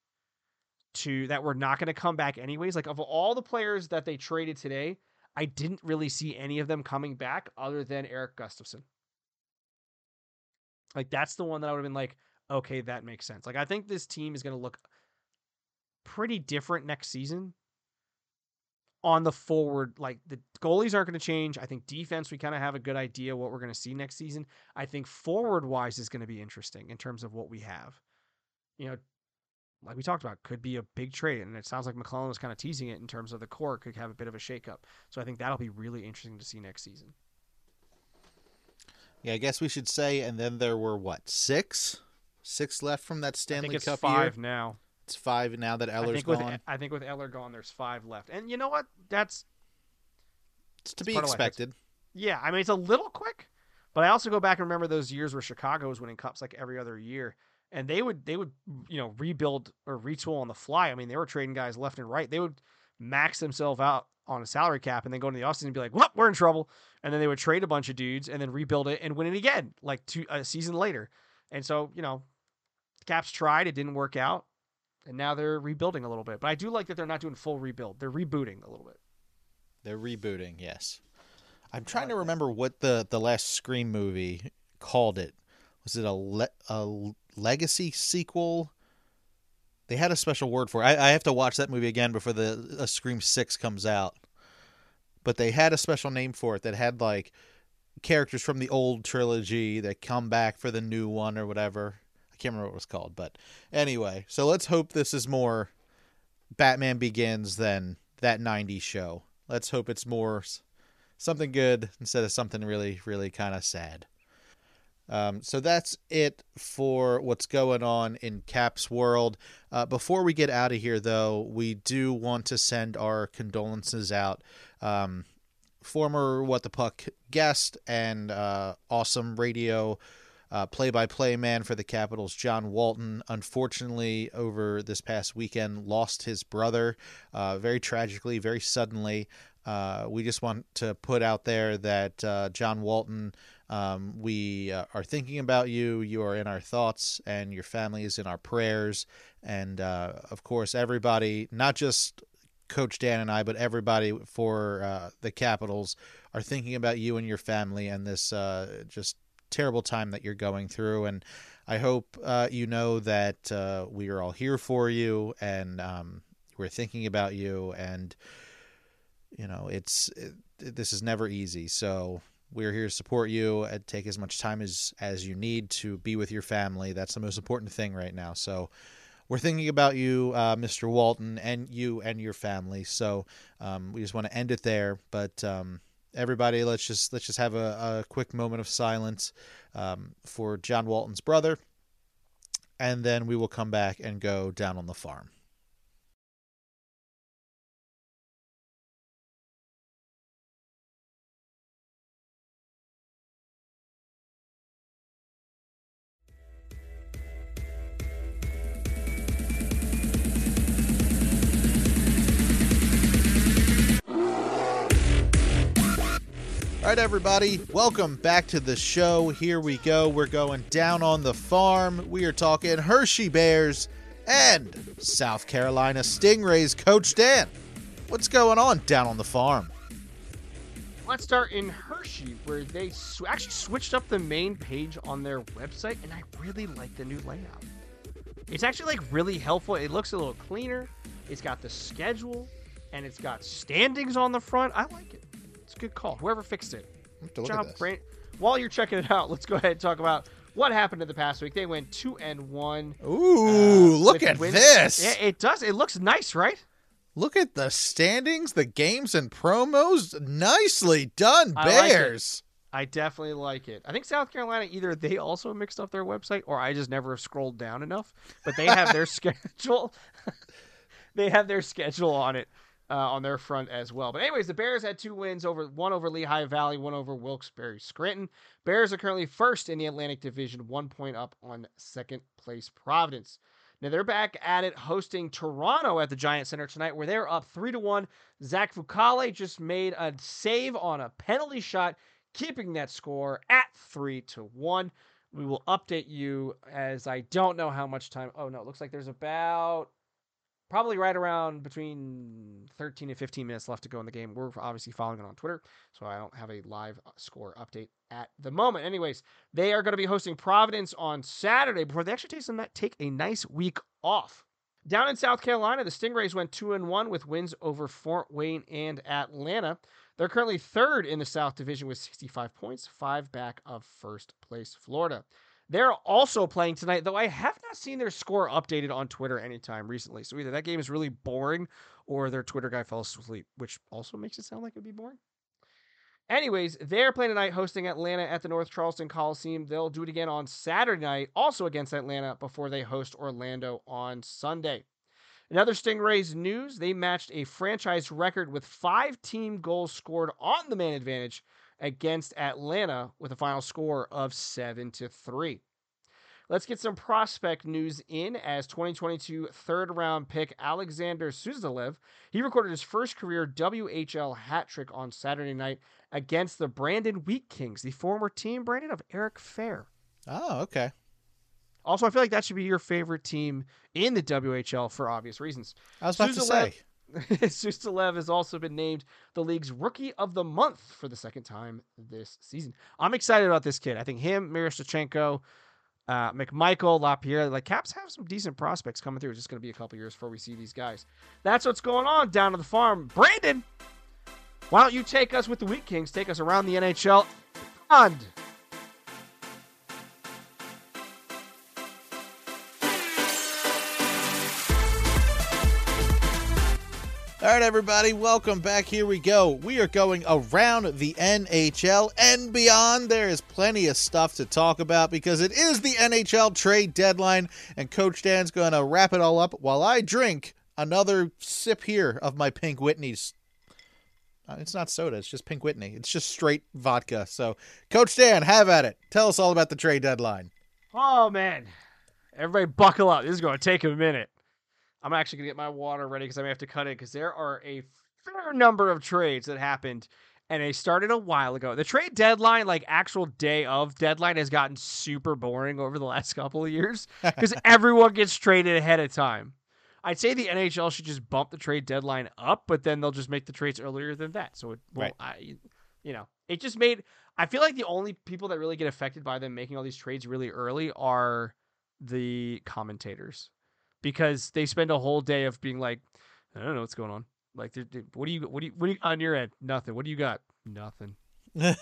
to that were not going to come back anyways, like of all the players that they traded today, I didn't really see any of them coming back other than Erik Gustafsson. Like that's the one that I would have been like, okay, that makes sense. Like I think this team is going to look pretty different next season on the forward. Like the goalies aren't going to change. I think defense, we kind of have a good idea what we're going to see next season. I think forward wise is going to be interesting in terms of what we have. You know, like we talked about, could be a big trade. And it sounds like MacLellan was kind of teasing it in terms of the core could have a bit of a shakeup. So I think that'll be really interesting to see next season. Yeah, I guess we should say, and then there were what six, six left from that I Stanley think it's Cup five year. now. It's five now that I Eller's think with gone. I think with Eller gone, there's five left. And you know what? That's It's to be part of life. It's- expected. Yeah, I mean it's a little quick, but I also go back and remember those years where Chicago was winning cups like every other year, and they would they would you know rebuild or retool on the fly. I mean they were trading guys left and right. They would max themselves out on a salary cap and then go into the offseason and be like, "Well, we're in trouble," and then they would trade a bunch of dudes and then rebuild it and win it again like two a season later. And so you know, Caps tried, it didn't work out, and now they're rebuilding a little bit. But I do like that they're not doing full rebuild; they're rebooting a little bit. They're rebooting. Yes, I'm trying to remember what the the last Scream movie called it. Was it a le- a legacy sequel? They had a special word for it. I, I have to watch that movie again before the Scream Six comes out. But they had a special name for it that had like characters from the old trilogy that come back for the new one or whatever. I can't remember what it was called, but anyway. So let's hope this is more Batman Begins than that '90s show. Let's hope it's more something good instead of something really, really kind of sad. Um, so that's it for what's going on in Cap's world. Uh, before we get out of here, though, we do want to send our condolences out. Um, former What the Puck guest and uh, awesome radio play by play man for the Capitals, John Walton, unfortunately, over this past weekend, lost his brother uh, very tragically, very suddenly. Uh, we just want to put out there that uh, John Walton, um, we uh, are thinking about you. You are in our thoughts, and your family is in our prayers. And uh, of course, everybody, not just Coach Dan and I, but everybody for uh, the Capitals are thinking about you and your family and this uh, just terrible time that you're going through. And I hope uh, you know that uh, we are all here for you and um, we're thinking about you. And, you know, it's it, this is never easy. So we're here to support you and take as much time as, as you need to be with your family. That's the most important thing right now. So, we're thinking about you, uh, Mr. Walton, and you and your family. So um, we just want to end it there. But um, everybody, let's just let's just have a, a quick moment of silence um, for John Walton's brother, and then we will come back and go down on the farm. Right, everybody, welcome back to the show. Here we go. We're going down on the farm. We are talking Hershey Bears and South Carolina Stingrays. Coach Dan, what's going on down on the farm? Let's start in Hershey, where they sw- actually switched up the main page on their website, and I really like the new layout. It's actually like really helpful. It looks a little cleaner. It's got the schedule, and it's got standings on the front. I like it. It's a good call. Whoever fixed it. I have to look Job. Brand- While you're checking it out, let's go ahead and talk about what happened in the past week. They went two and one. Ooh, uh, look at wins- this. Yeah, it does. It looks nice, right? Look at the standings, the games and promos. Nicely done, I like. Bears. I definitely like it. I think South Carolina either they also mixed up their website or I just never scrolled down enough. But they have their schedule. they have their schedule on it uh, on their front as well. But anyways, the Bears had two wins over one over Lehigh Valley, one over Wilkes-Barre Scranton. Bears are currently first in the Atlantic Division, one point up on second place Providence. Now they're back at it, hosting Toronto at the Giant Center tonight, where they're up three to one. Zach Fucale just made a save on a penalty shot, keeping that score at three to one. We will update you as I don't know how much time. Oh no, it looks like there's about probably right around between 13 and 15 minutes left to go in the game. We're obviously following it on Twitter, so I don't have a live score update at the moment. Anyways, they are going to be hosting Providence on Saturday before they actually take a nice week off. Down in South Carolina, the Stingrays went 2 and 1 with wins over Fort Wayne and Atlanta. They're currently third in the South Division with 65 points, five back of first place Florida. They're also playing tonight, though I have not seen their score updated on Twitter anytime recently. So either that game is really boring or their Twitter guy fell asleep, which also makes it sound like it'd be boring. Anyways, they're playing tonight hosting Atlanta at the North Charleston Coliseum. They'll do it again on Saturday night, also against Atlanta, before they host Orlando on Sunday. Another Stingrays news, they matched a franchise record with five team goals scored on the man advantage against Atlanta with a final score of 7 to 3. Let's get some prospect news in as 2022 third round pick Alexander Suzdalev. He recorded his first career WHL hat trick on Saturday night against the Brandon Wheat Kings, the former team Brandon of Eric Fehr. Oh, okay. Also, I feel like that should be your favorite team in the WHL for obvious reasons. I was about to say. Suzdalev has also been named the league's rookie of the month for the second time this season. I'm excited about this kid. I think him, Miroshnichenko, uh, McMichael, LaPierre, like Caps have some decent prospects coming through. It's just going to be a couple years before we see these guys. That's what's going on down at the farm. Brandon, why don't you take us with the Wheat Kings? Take us around the NHL and right, everybody, welcome back. Here we go. We are going around the NHL and beyond. There is plenty of stuff to talk about because it is the NHL trade deadline, and Coach Dan's going to wrap it all up while I drink another sip here of my Pink Whitney's. Uh, It's not soda, it's just Pink Whitney. It's just straight vodka. So, Coach Dan, have at it. Tell us all about the trade deadline. Oh man, everybody buckle up. This is going to take a minute. I'm actually going to get my water ready because I may have to cut it because there are a fair number of trades that happened and they started a while ago. The trade deadline, like actual day of deadline, has gotten super boring over the last couple of years because everyone gets traded ahead of time. I'd say the NHL should just bump the trade deadline up, but then they'll just make the trades earlier than that. So it won't, I, you know, it just made. I feel like the only people that really get affected by them making all these trades really early are the commentators because they spend a whole day of being like, I don't know what's going on. Like, they're- they're- what do you, what do you, what do you on your end? Nothing. What do you got? Nothing.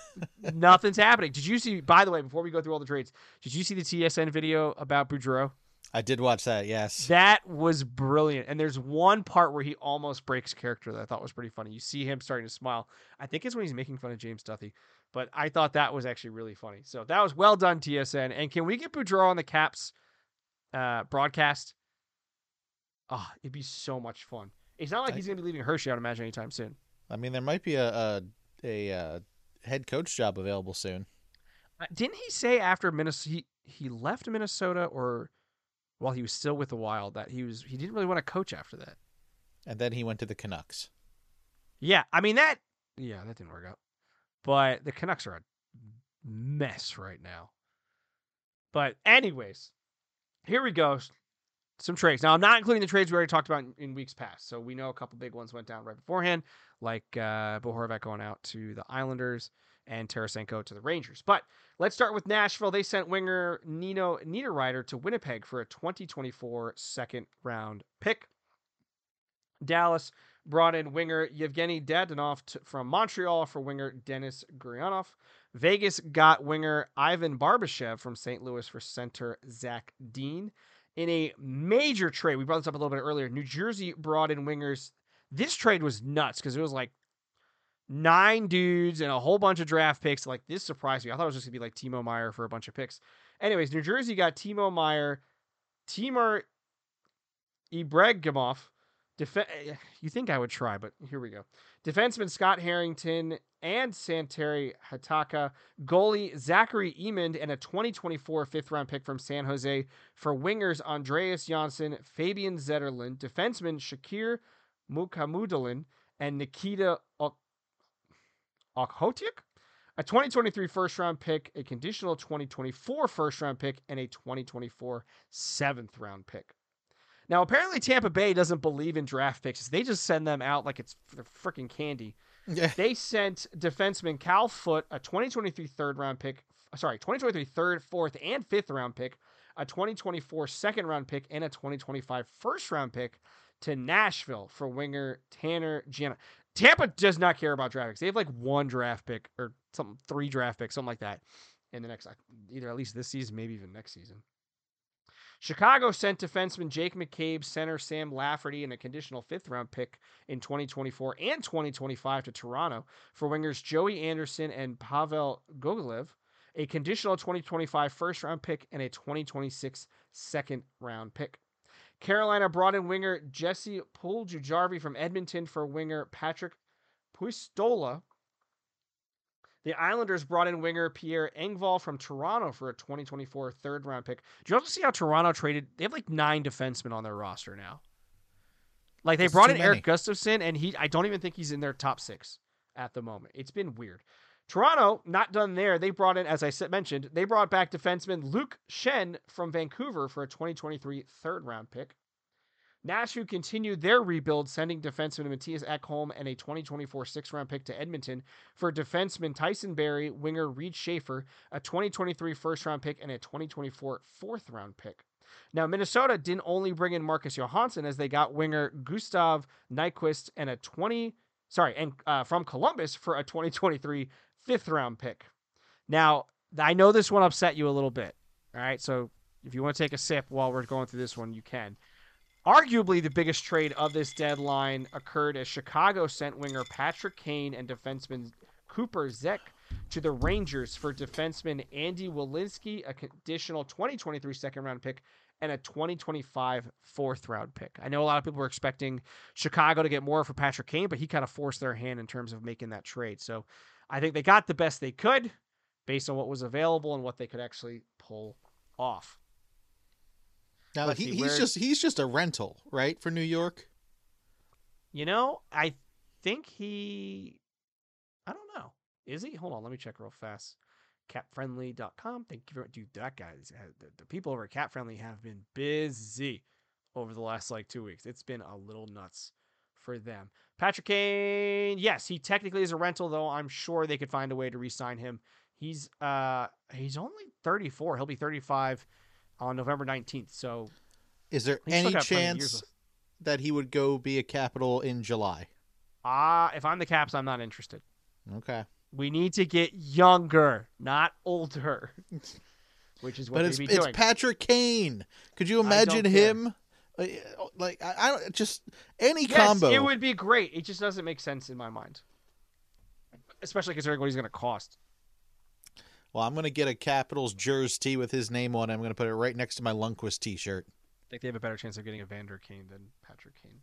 Nothing's happening. Did you see? By the way, before we go through all the trades, did you see the TSN video about Boudreau? I did watch that, yes. That was brilliant. And there's one part where he almost breaks character that I thought was pretty funny. You see him starting to smile. I think it's when he's making fun of James Duthie. But I thought that was actually really funny. So that was well done, TSN. And can we get Boudreau on the Caps uh, broadcast? Oh, it'd be so much fun. It's not like I- he's gonna be leaving Hershey, I'd imagine, anytime soon. I mean, there might be a, a, a, uh head coach job available soon. Uh, Didn't he say after Minnesota he, he left Minnesota or while he was still with the Wild that he was he didn't really want to coach after that? And then he went to the Canucks. Yeah, I mean that. Yeah, that didn't work out. but the Canucks are a mess right now. But anyways, here we go. Some trades. Now I'm not including the trades we already talked about in, in weeks past. So we know a couple big ones went down right beforehand, like uh, Bo Horvat going out to the Islanders and Tarasenko to the Rangers. But let's start with Nashville. They sent winger Nino Niederreiter to Winnipeg for a 2024 second round pick. Dallas brought in winger Yevgeny Dadonov t- from Montreal for winger Denis Gurianov. Vegas got winger Ivan Barbashev from St. Louis for center Zach Dean. In a major trade, we brought this up a little bit earlier. New Jersey brought in wingers. This trade was nuts because it was like nine dudes and a whole bunch of draft picks. Like this surprised me. I thought it was just gonna be like Timo Meier for a bunch of picks. Anyways, New Jersey got Timo Meier, Timur Ibragimov. Def- eh, you think I would try, but here we go. Defenseman Scott Harrington and Santeri Hatakka, goalie Zachary Emond, and a 2024 fifth round pick from San Jose for wingers Andreas Johnsson, Fabian Zetterlund, defenseman Shakir Mukhamadullin, and Nikita Ok- Okhotiuk, a 2023 first round pick, a conditional 2024 first round pick, and a 2024 seventh round pick. Now, apparently, Tampa Bay doesn't believe in draft picks. They just send them out like it's freaking candy. Yeah. They sent defenseman Cal Foote a 2023 third round pick, sorry, 2023 third, fourth, and fifth round pick, a 2024 second round pick, and a 2025 first round pick to Nashville for winger Tanner Jeannot. Tampa does not care about draft picks. They have like one draft pick or something, three draft picks, something like that in the next, either at least this season, maybe even next season. Chicago sent defenseman Jake McCabe, center Sam Lafferty, and a conditional fifth round pick in 2024 and 2025 to Toronto for wingers Joey Anderson and Pavel Gogolev, a conditional 2025 first round pick, and a 2026 second round pick. Carolina brought in winger Jesse Puljujarvi from Edmonton for winger Patrick Puistola. The Islanders brought in winger Pierre Engvall from Toronto for a 2024 third round pick. Do you also see how Toronto traded? They have like nine defensemen on their roster now. Like they That's brought in many. Erik Gustafsson, and he I don't even think he's in their top six at the moment. It's been weird. Toronto, not done there. They brought in, as I mentioned, they brought back defenseman Luke Schenn from Vancouver for a 2023 third round pick. Nashville continued their rebuild, sending defenseman Mattias Ekholm and a 2024 sixth round pick to Edmonton for defenseman Tyson Barrie, winger Reid Schaefer, a 2023 first round pick, and a 2024 fourth round pick. Now, Minnesota didn't only bring in Marcus Johansson as they got winger Gustav Nyquist and a 20, sorry, and uh, from Columbus for a 2023 fifth round pick. Now, I know this one upset you a little bit. All right. So if you want to take a sip while we're going through this one, you can. Arguably, the biggest trade of this deadline occurred as Chicago sent winger Patrick Kane and defenseman Cooper Zech to the Rangers for defenseman Andy Welinski, a conditional 2023 second round pick, and a 2025 fourth round pick. I know a lot of people were expecting Chicago to get more for Patrick Kane, but he kind of forced their hand in terms of making that trade. So I think they got the best they could based on what was available and what they could actually pull off. Now he, see, he's where- just he's just a rental, right, for New York. You know, I think he. I don't know. Is he? Hold on, let me check real fast. Capfriendly.com. Thank you very Dude, that guy's. The, the people over at Capfriendly have been busy over the last like two weeks. It's been a little nuts for them. Patrick Kane, yes, he technically is a rental, though. I'm sure they could find a way to re-sign him. He's uh he's only 34. He'll be 35 on November 19th. So Is there any got plenty of years chance that he would go be a capital in July? ah, if I'm the Caps, I'm not interested. Okay, We need to get younger, not older. Which is what but it's be it's. Patrick Kane. Could you imagine care. him? uh, Like I, I don't just any yes, combo. it would be great. It just doesn't make sense in my mind, especially considering what he's going to cost. Well, I'm gonna get a Capitals jersey with his name on it. I'm gonna put it right next to my Lundqvist T-shirt. I think they have a better chance of getting a Vander Kane than Patrick Kane.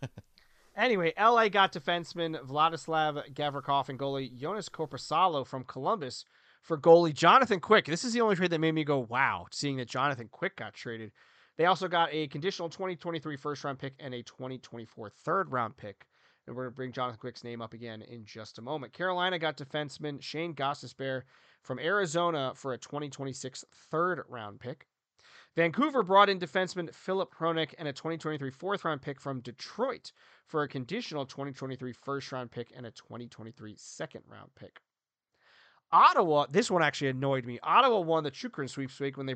anyway, LA got defenseman Vladislav Gavrikov and goalie Jonas Korpisalo from Columbus for goalie Jonathan Quick. This is the only trade that made me go, wow, seeing that Jonathan Quick got traded. They also got a conditional 2023 first round pick and a 2024 third round pick. And we're going to bring Jonathan Quick's name up again in just a moment. Carolina got defenseman Shane Gostisbehere from Arizona for a 2026 third round pick. Vancouver brought in defenseman Filip Hronek and a 2023 fourth round pick from Detroit for a conditional 2023 first round pick and a 2023 second round pick. Ottawa, this one actually annoyed me. Ottawa won the Chychrun sweepstake when they.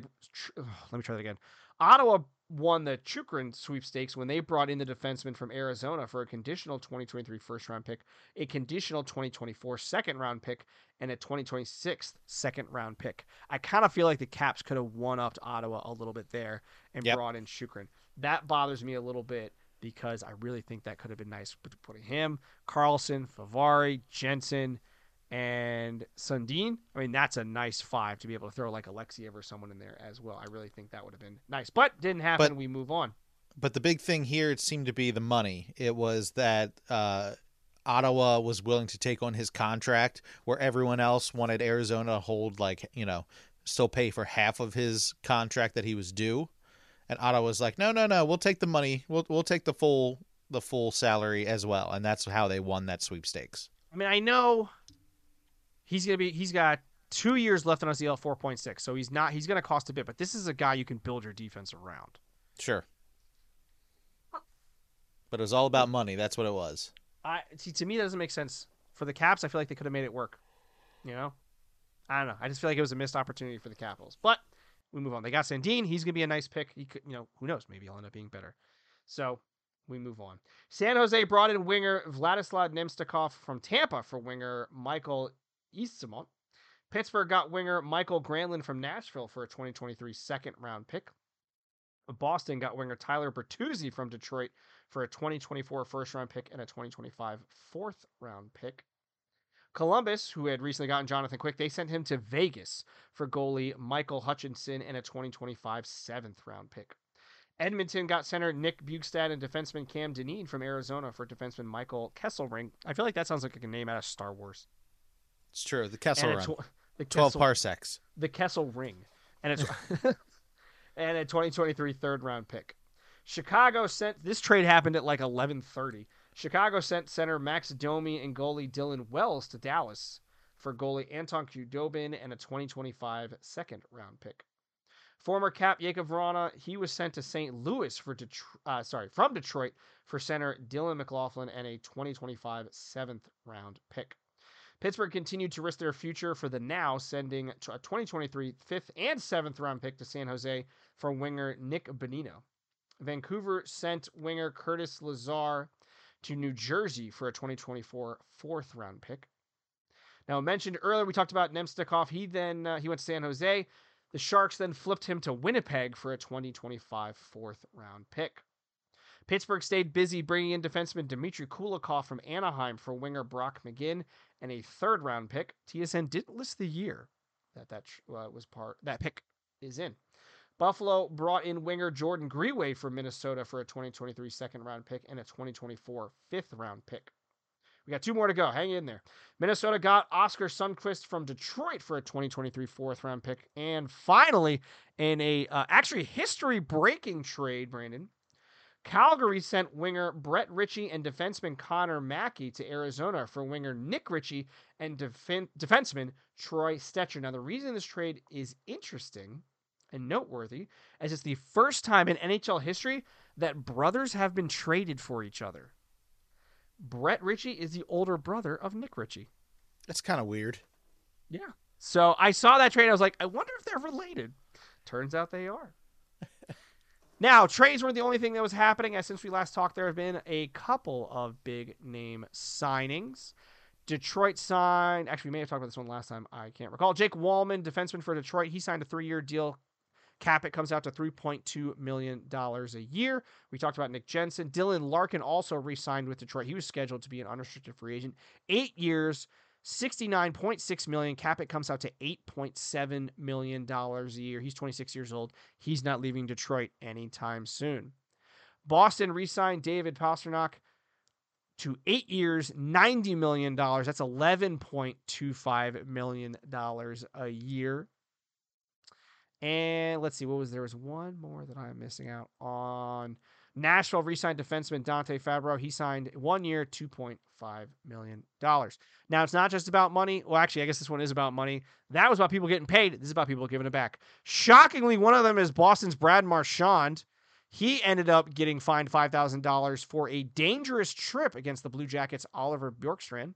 Let me try that again. Ottawa won the Chychrun sweepstakes when they brought in the defenseman from Arizona for a conditional 2023 first round pick, a conditional 2024 second round pick, and a 2026 second round pick. I kind of feel like the Caps could have one upped Ottawa a little bit there and Yep. brought in Chychrun. That bothers me a little bit because I really think that could have been nice putting him, Carlson, Fehervary, Jensen, and Sandin. I mean, that's a nice five to be able to throw like Alexeyev or someone in there as well. I really think that would have been nice, but didn't happen. But- we move on. But the big thing here, it seemed to be the money. It was that uh, Ottawa was willing to take on his contract, where everyone else wanted Arizona to hold, like, you know, still pay for half of his contract that he was due. And Ottawa was like, no, no, no, we'll take the money. We'll we'll take the full the full salary as well, and that's how they won that sweepstakes. I mean, I know he's gonna be. He's got two years left on his EL four point six, so he's not. He's gonna cost a bit, but this is a guy you can build your defense around. Sure. But it was all about money. That's what it was. I see. To me, that doesn't make sense for the Caps. I feel like they could have made it work. You know, I don't know. I just feel like it was a missed opportunity for the Capitals. But we move on. They got Sandin. He's gonna be a nice pick. He could, you know, who knows? Maybe he'll end up being better. So we move on. San Jose brought in winger Vladislav Namestnikov from Tampa for winger Michael Eyssimont. Pittsburgh got winger Mikael Granlund from Nashville for a 2023 second round pick. Boston got winger Tyler Bertuzzi from Detroit for a 2024 first round pick and a 2025 fourth round pick. Columbus, who had recently gotten Jonathan Quick, they sent him to Vegas for goalie Michael Hutchinson and a 2025 seventh round pick. Edmonton got center Nick Bjugstad and defenseman Cam Dineen from Arizona for defenseman Michael Kesselring. I feel like that sounds like a name out of Star Wars. It's true. The Kessel run. tw- the 12 Kessel- parsecs. the Kessel Ring, and it's and a 2023 third round pick. Chicago sent this trade happened at like 11:30. Chicago sent center Max Domi and goalie Dylan Wells to Dallas for goalie Anton Khudobin and a 2025 second round pick. Former cap Jakub Vrana, he was sent to St. Louis for Detroit, uh, sorry, from Detroit for center Dylan McLaughlin and a 2025 seventh round pick. Pittsburgh continued to risk their future for the now, sending a 2023 fifth and seventh round pick to San Jose for winger Nick Bonino. Vancouver sent winger Curtis Lazar to New Jersey for a 2024 fourth round pick. Now, mentioned earlier, we talked about Namestnikov. He then uh, he went to San Jose. The Sharks then flipped him to Winnipeg for a 2025 fourth round pick. Pittsburgh stayed busy bringing in defenseman Dmitry Kulikov from Anaheim for winger Brock McGinn and a third round pick. TSN didn't list the year that that uh, was part that pick is in. Buffalo brought in winger Jordan Greenway from Minnesota for a 2023 second round pick and a 2024 fifth round pick. We got two more to go. Hang in there. Minnesota got Oskar Sundqvist from Detroit for a 2023 fourth round pick. And finally, in a uh, actually history breaking trade, Brandon, Calgary sent winger Brett Ritchie and defenseman Connor Mackey to Arizona for winger Nick Ritchie and defen- defenseman Troy Stecher. Now, the reason this trade is interesting and noteworthy is it's the first time in NHL history that brothers have been traded for each other. Brett Ritchie is the older brother of Nick Ritchie. That's kind of weird. Yeah. So I saw that trade. I was like, I wonder if they're related. Turns out they are. Now, trades weren't the only thing that was happening. As since we last talked, there have been a couple of big name signings. Detroit signed. Actually, we may have talked about this one last time. I can't recall. Jake Walman, defenseman for Detroit, he signed a three-year deal. Cap it comes out to $3.2 million a year. We talked about Nick Jensen. Dylan Larkin also re signed with Detroit. He was scheduled to be an unrestricted free agent. Eight years, 69.6 million. Cap it comes out to 8.7 million dollars a year. He's 26 years old. He's not leaving Detroit anytime soon. Boston re-signed David Pastrnak to eight years, $90 million. That's $11.25 million a year. And let's see, what was there was one more that I'm missing out on. Nashville re-signed defenseman Dante Fabro. He signed one year, two point five million dollars. Now it's not just about money. Well, actually, I guess this one is about money. That was about people getting paid. This is about people giving it back. Shockingly, one of them is Boston's Brad Marchand. He ended up getting fined five thousand dollars for a dangerous trip against the Blue Jackets' Oliver Bjorkstrand.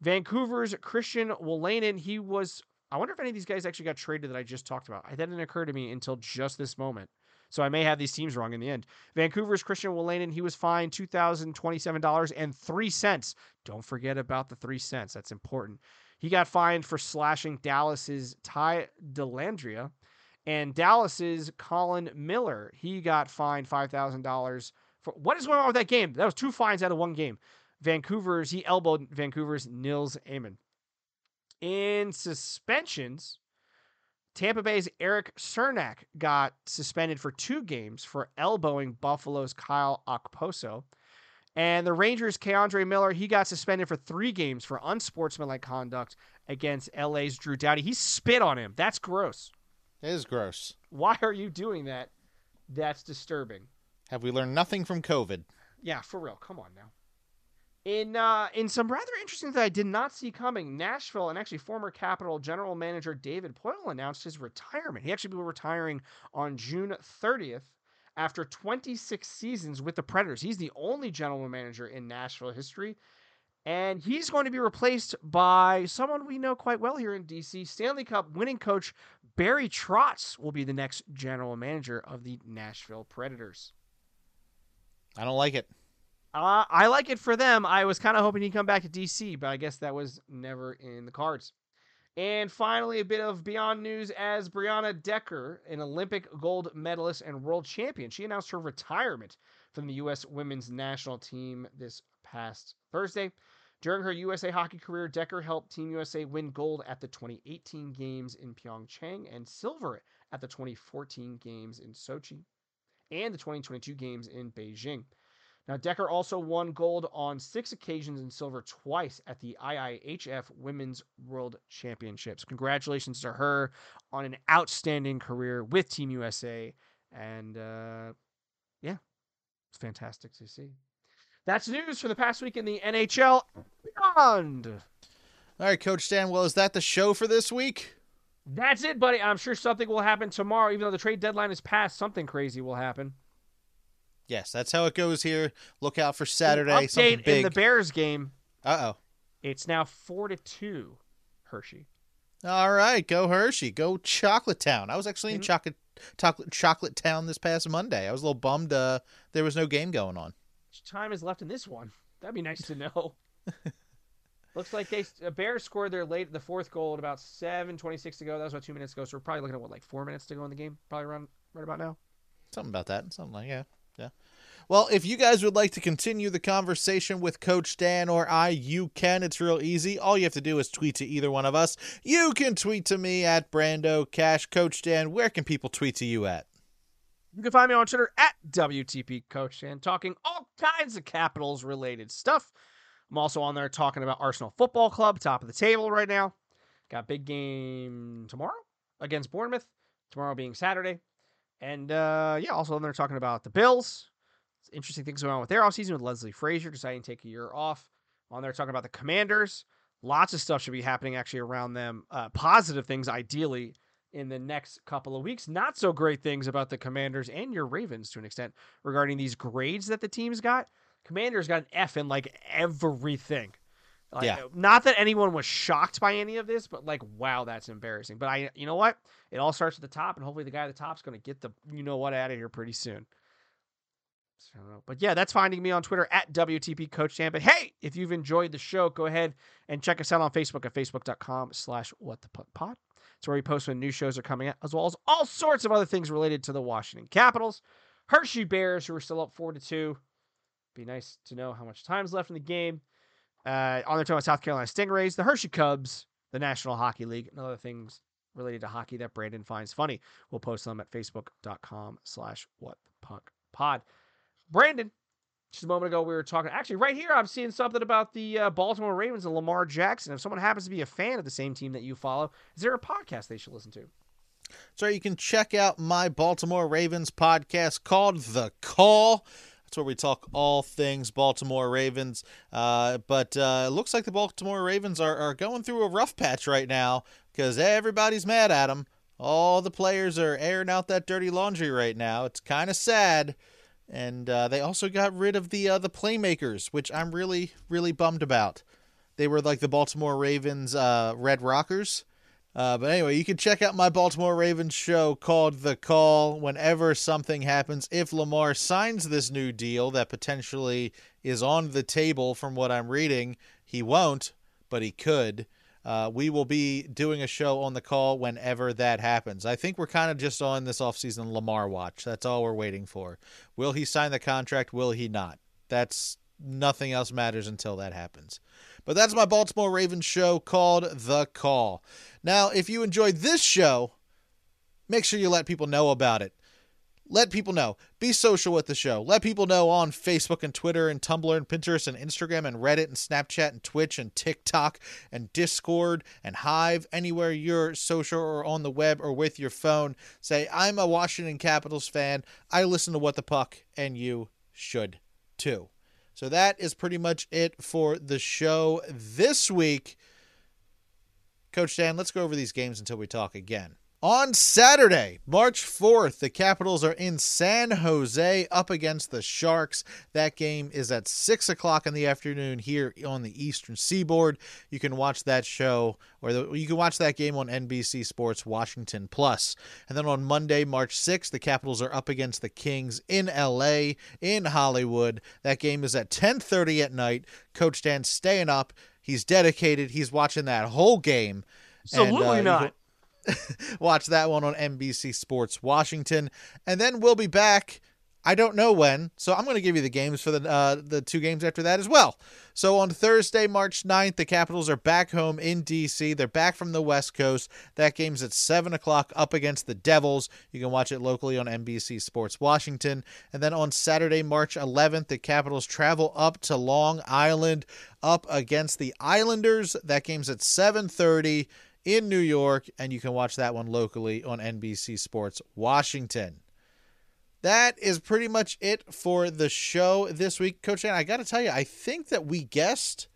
Vancouver's Christian Wolanin, he was. I wonder if any of these guys actually got traded that I just talked about. That didn't occur to me until just this moment. So I may have these teams wrong in the end. Vancouver's Christian Wolanin, he was fined $2,027.03. Don't forget about the three cents. That's important. He got fined for slashing Dallas's Ty Dellandrea And Dallas's Colin Miller, he got fined $5,000 for what is going on with that game? That was two fines out of one game. Vancouver's, he elbowed Vancouver's Nils Åman. In suspensions, Tampa Bay's Erik Cernak got suspended for two games for elbowing Buffalo's Kyle Okposo. And the Rangers' K'Andre Miller, he got suspended for three games for unsportsmanlike conduct against LA's Drew Doughty. He spit on him. That's gross. It is gross. Why are you doing that? That's disturbing. Have we learned nothing from COVID? Yeah, for real. Come on now. In uh, in some rather interesting that I did not see coming, Nashville and actually former Capital general manager David Poile announced his retirement. He actually will be retiring on June 30th after 26 seasons with the Predators. He's the only general manager in Nashville history. And he's going to be replaced by someone we know quite well here in DC. Stanley Cup winning coach Barry Trotz will be the next general manager of the Nashville Predators. I don't like it. Uh, I like it for them. I was kind of hoping he'd come back to DC, but I guess that was never in the cards. And finally, a bit of beyond news as Brianna Decker, an Olympic gold medalist and world champion, she announced her retirement from the U.S. women's national team this past Thursday. During her USA hockey career, Decker helped Team USA win gold at the 2018 Games in Pyeongchang and silver at the 2014 Games in Sochi and the 2022 Games in Beijing. Now, Decker also won gold on six occasions and silver twice at the IIHF Women's World Championships. Congratulations to her on an outstanding career with Team USA. And uh, yeah, it's fantastic to see. That's news for the past week in the NHL Beyond. All right, Coach Stan. Well, is that the show for this week? That's it, buddy. I'm sure something will happen tomorrow. Even though the trade deadline is passed, something crazy will happen. Yes, that's how it goes here. Look out for Saturday. Something Update big. in the Bears game. Uh oh. It's now four to two, Hershey. All right, go Hershey, go Chocolate Town. I was actually in Mhm. Chocolate Chocolate Chocolate Town this past Monday. I was a little bummed uh, there was no game going on. much time is left in this one? That'd be nice to know. Looks like they uh, Bears scored their late the fourth goal at about seven twenty six to go. That was about two minutes ago. So we're probably looking at what like four minutes to go in the game. Probably around right about now. Something about that. Something like yeah. Well, if you guys would like to continue the conversation with Coach Dan or I, you can. It's real easy. All you have to do is tweet to either one of us. You can tweet to me at Brando Cash. Coach Dan, where can people tweet to you at? You can find me on Twitter at WTP Coach Dan, talking all kinds of Capitals related stuff. I'm also on there talking about Arsenal Football Club, top of the table right now. Got big game tomorrow against Bournemouth. Tomorrow being Saturday. And uh, yeah, also on there talking about the Bills. Interesting things going on with their offseason with Leslie Frazier deciding to take a year off. On there talking about the Commanders. Lots of stuff should be happening actually around them. Uh, positive things, ideally, in the next couple of weeks. Not so great things about the Commanders and your Ravens to an extent regarding these grades that the teams got. Commanders got an F in like everything. Like, Yeah. Not that anyone was shocked by any of this, but like, wow, that's embarrassing. But I, you know what? It all starts at the top, and hopefully the guy at the top's going to get the, you know what, out of here pretty soon. So. But yeah, that's finding me on Twitter at WTP Coach. But hey, if you've enjoyed the show, go ahead and check us out on Facebook at facebook.com slash what the puck pod. It's where we post when new shows are coming out, as well as all sorts of other things related to the Washington Capitals. Hershey Bears, who are still up four to two. Be nice to know how much time's left in the game. Uh, on their talking about South Carolina Stingrays, the Hershey Cubs, the National Hockey League, and other things related to hockey that Brandon finds funny. We'll post them at facebook.com slash what the puck pod. Brandon, just a moment ago, we were talking. Actually, right here, I'm seeing something about the uh, Baltimore Ravens and Lamar Jackson. If someone happens to be a fan of the same team that you follow, is there a podcast they should listen to? So you can check out my Baltimore Ravens podcast called The Call. That's where we talk all things Baltimore Ravens. Uh, but uh, it looks like the Baltimore Ravens are, are going through a rough patch right now because everybody's mad at them. All the players are airing out that dirty laundry right now. It's kind of sad. And uh, they also got rid of the uh, the playmakers, which I'm really really bummed about. They were like the Baltimore Ravens uh, Red Rockers. Uh, but anyway, you can check out my Baltimore Ravens show called The Call whenever something happens. If Lamar signs this new deal that potentially is on the table from what I'm reading, he won't, but he could. Uh, we will be doing a show on the call whenever that happens. I think we're kind of just on this offseason Lamar watch. That's all we're waiting for. Will he sign the contract? Will he not? That's nothing else matters until that happens. But that's my Baltimore Ravens show called The Call. Now, if you enjoyed this show, make sure you let people know about it. Let people know. Be social with the show. Let people know on Facebook and Twitter and Tumblr and Pinterest and Instagram and Reddit and Snapchat and Twitch and TikTok and Discord and Hive, anywhere you're social or on the web or with your phone. Say, I'm a Washington Capitals fan. I listen to What the Puck, and you should too. So that is pretty much it for the show this week. Coach Dan, let's go over these games until we talk again. On Saturday, March 4th, the Capitals are in San Jose up against the Sharks. That game is at 6 o'clock in the afternoon here on the Eastern Seaboard. You can watch that show, or the, you can watch that game on NBC Sports Washington Plus. And then on Monday, March 6th, the Capitals are up against the Kings in LA, in Hollywood. That game is at 10.30 at night. Coach Dan staying up. He's dedicated. He's watching that whole game. Absolutely and, uh, not. watch that one on NBC Sports Washington, and then we'll be back. I don't know when, so I'm going to give you the games for the uh, the two games after that as well. So on Thursday, March 9th, the Capitals are back home in D.C. They're back from the West Coast. That game's at 7 o'clock up against the Devils. You can watch it locally on NBC Sports Washington. And then on Saturday, March 11th, the Capitals travel up to Long Island up against the Islanders. That game's at 7:30 in New York, and you can watch that one locally on NBC Sports Washington. That is pretty much it for the show this week, Coach Dan. I got to tell you, I think that we guessed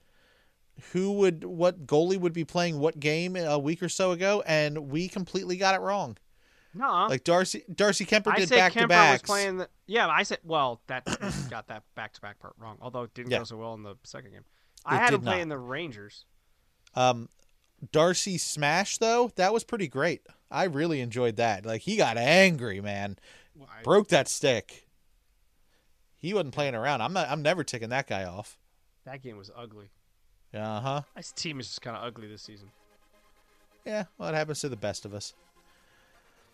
who would, what goalie would be playing what game a week or so ago, and we completely got it wrong. No, Like Darcy, Darcy Kuemper did back to Kuemper was playing the. Yeah, I said. Well, that got that back to back part wrong. Although it didn't Yeah. go so well in the second game. I It had him playing the Rangers. Um, Darcy Smash though, that was pretty great. I really enjoyed that. Like he got angry, man. Broke that stick. He wasn't playing around. I'm not. I'm never ticking that guy off. That game was ugly. Uh huh. This team is just kind of ugly this season. Yeah, well, it happens to the best of us.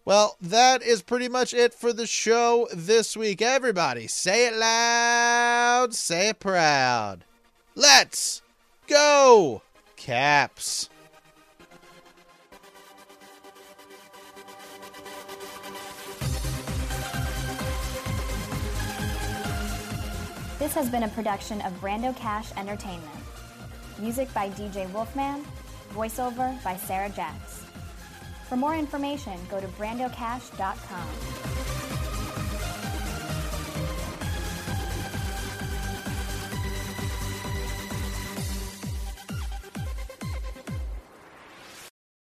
Well, that is pretty much it for the show this week. Everybody, say it loud, say it proud. Let's go, Caps. This has been a production of Brando Cash Entertainment. Music by DJ Wolfman, voiceover by Sarah Jacks. For more information, go to brandocash.com.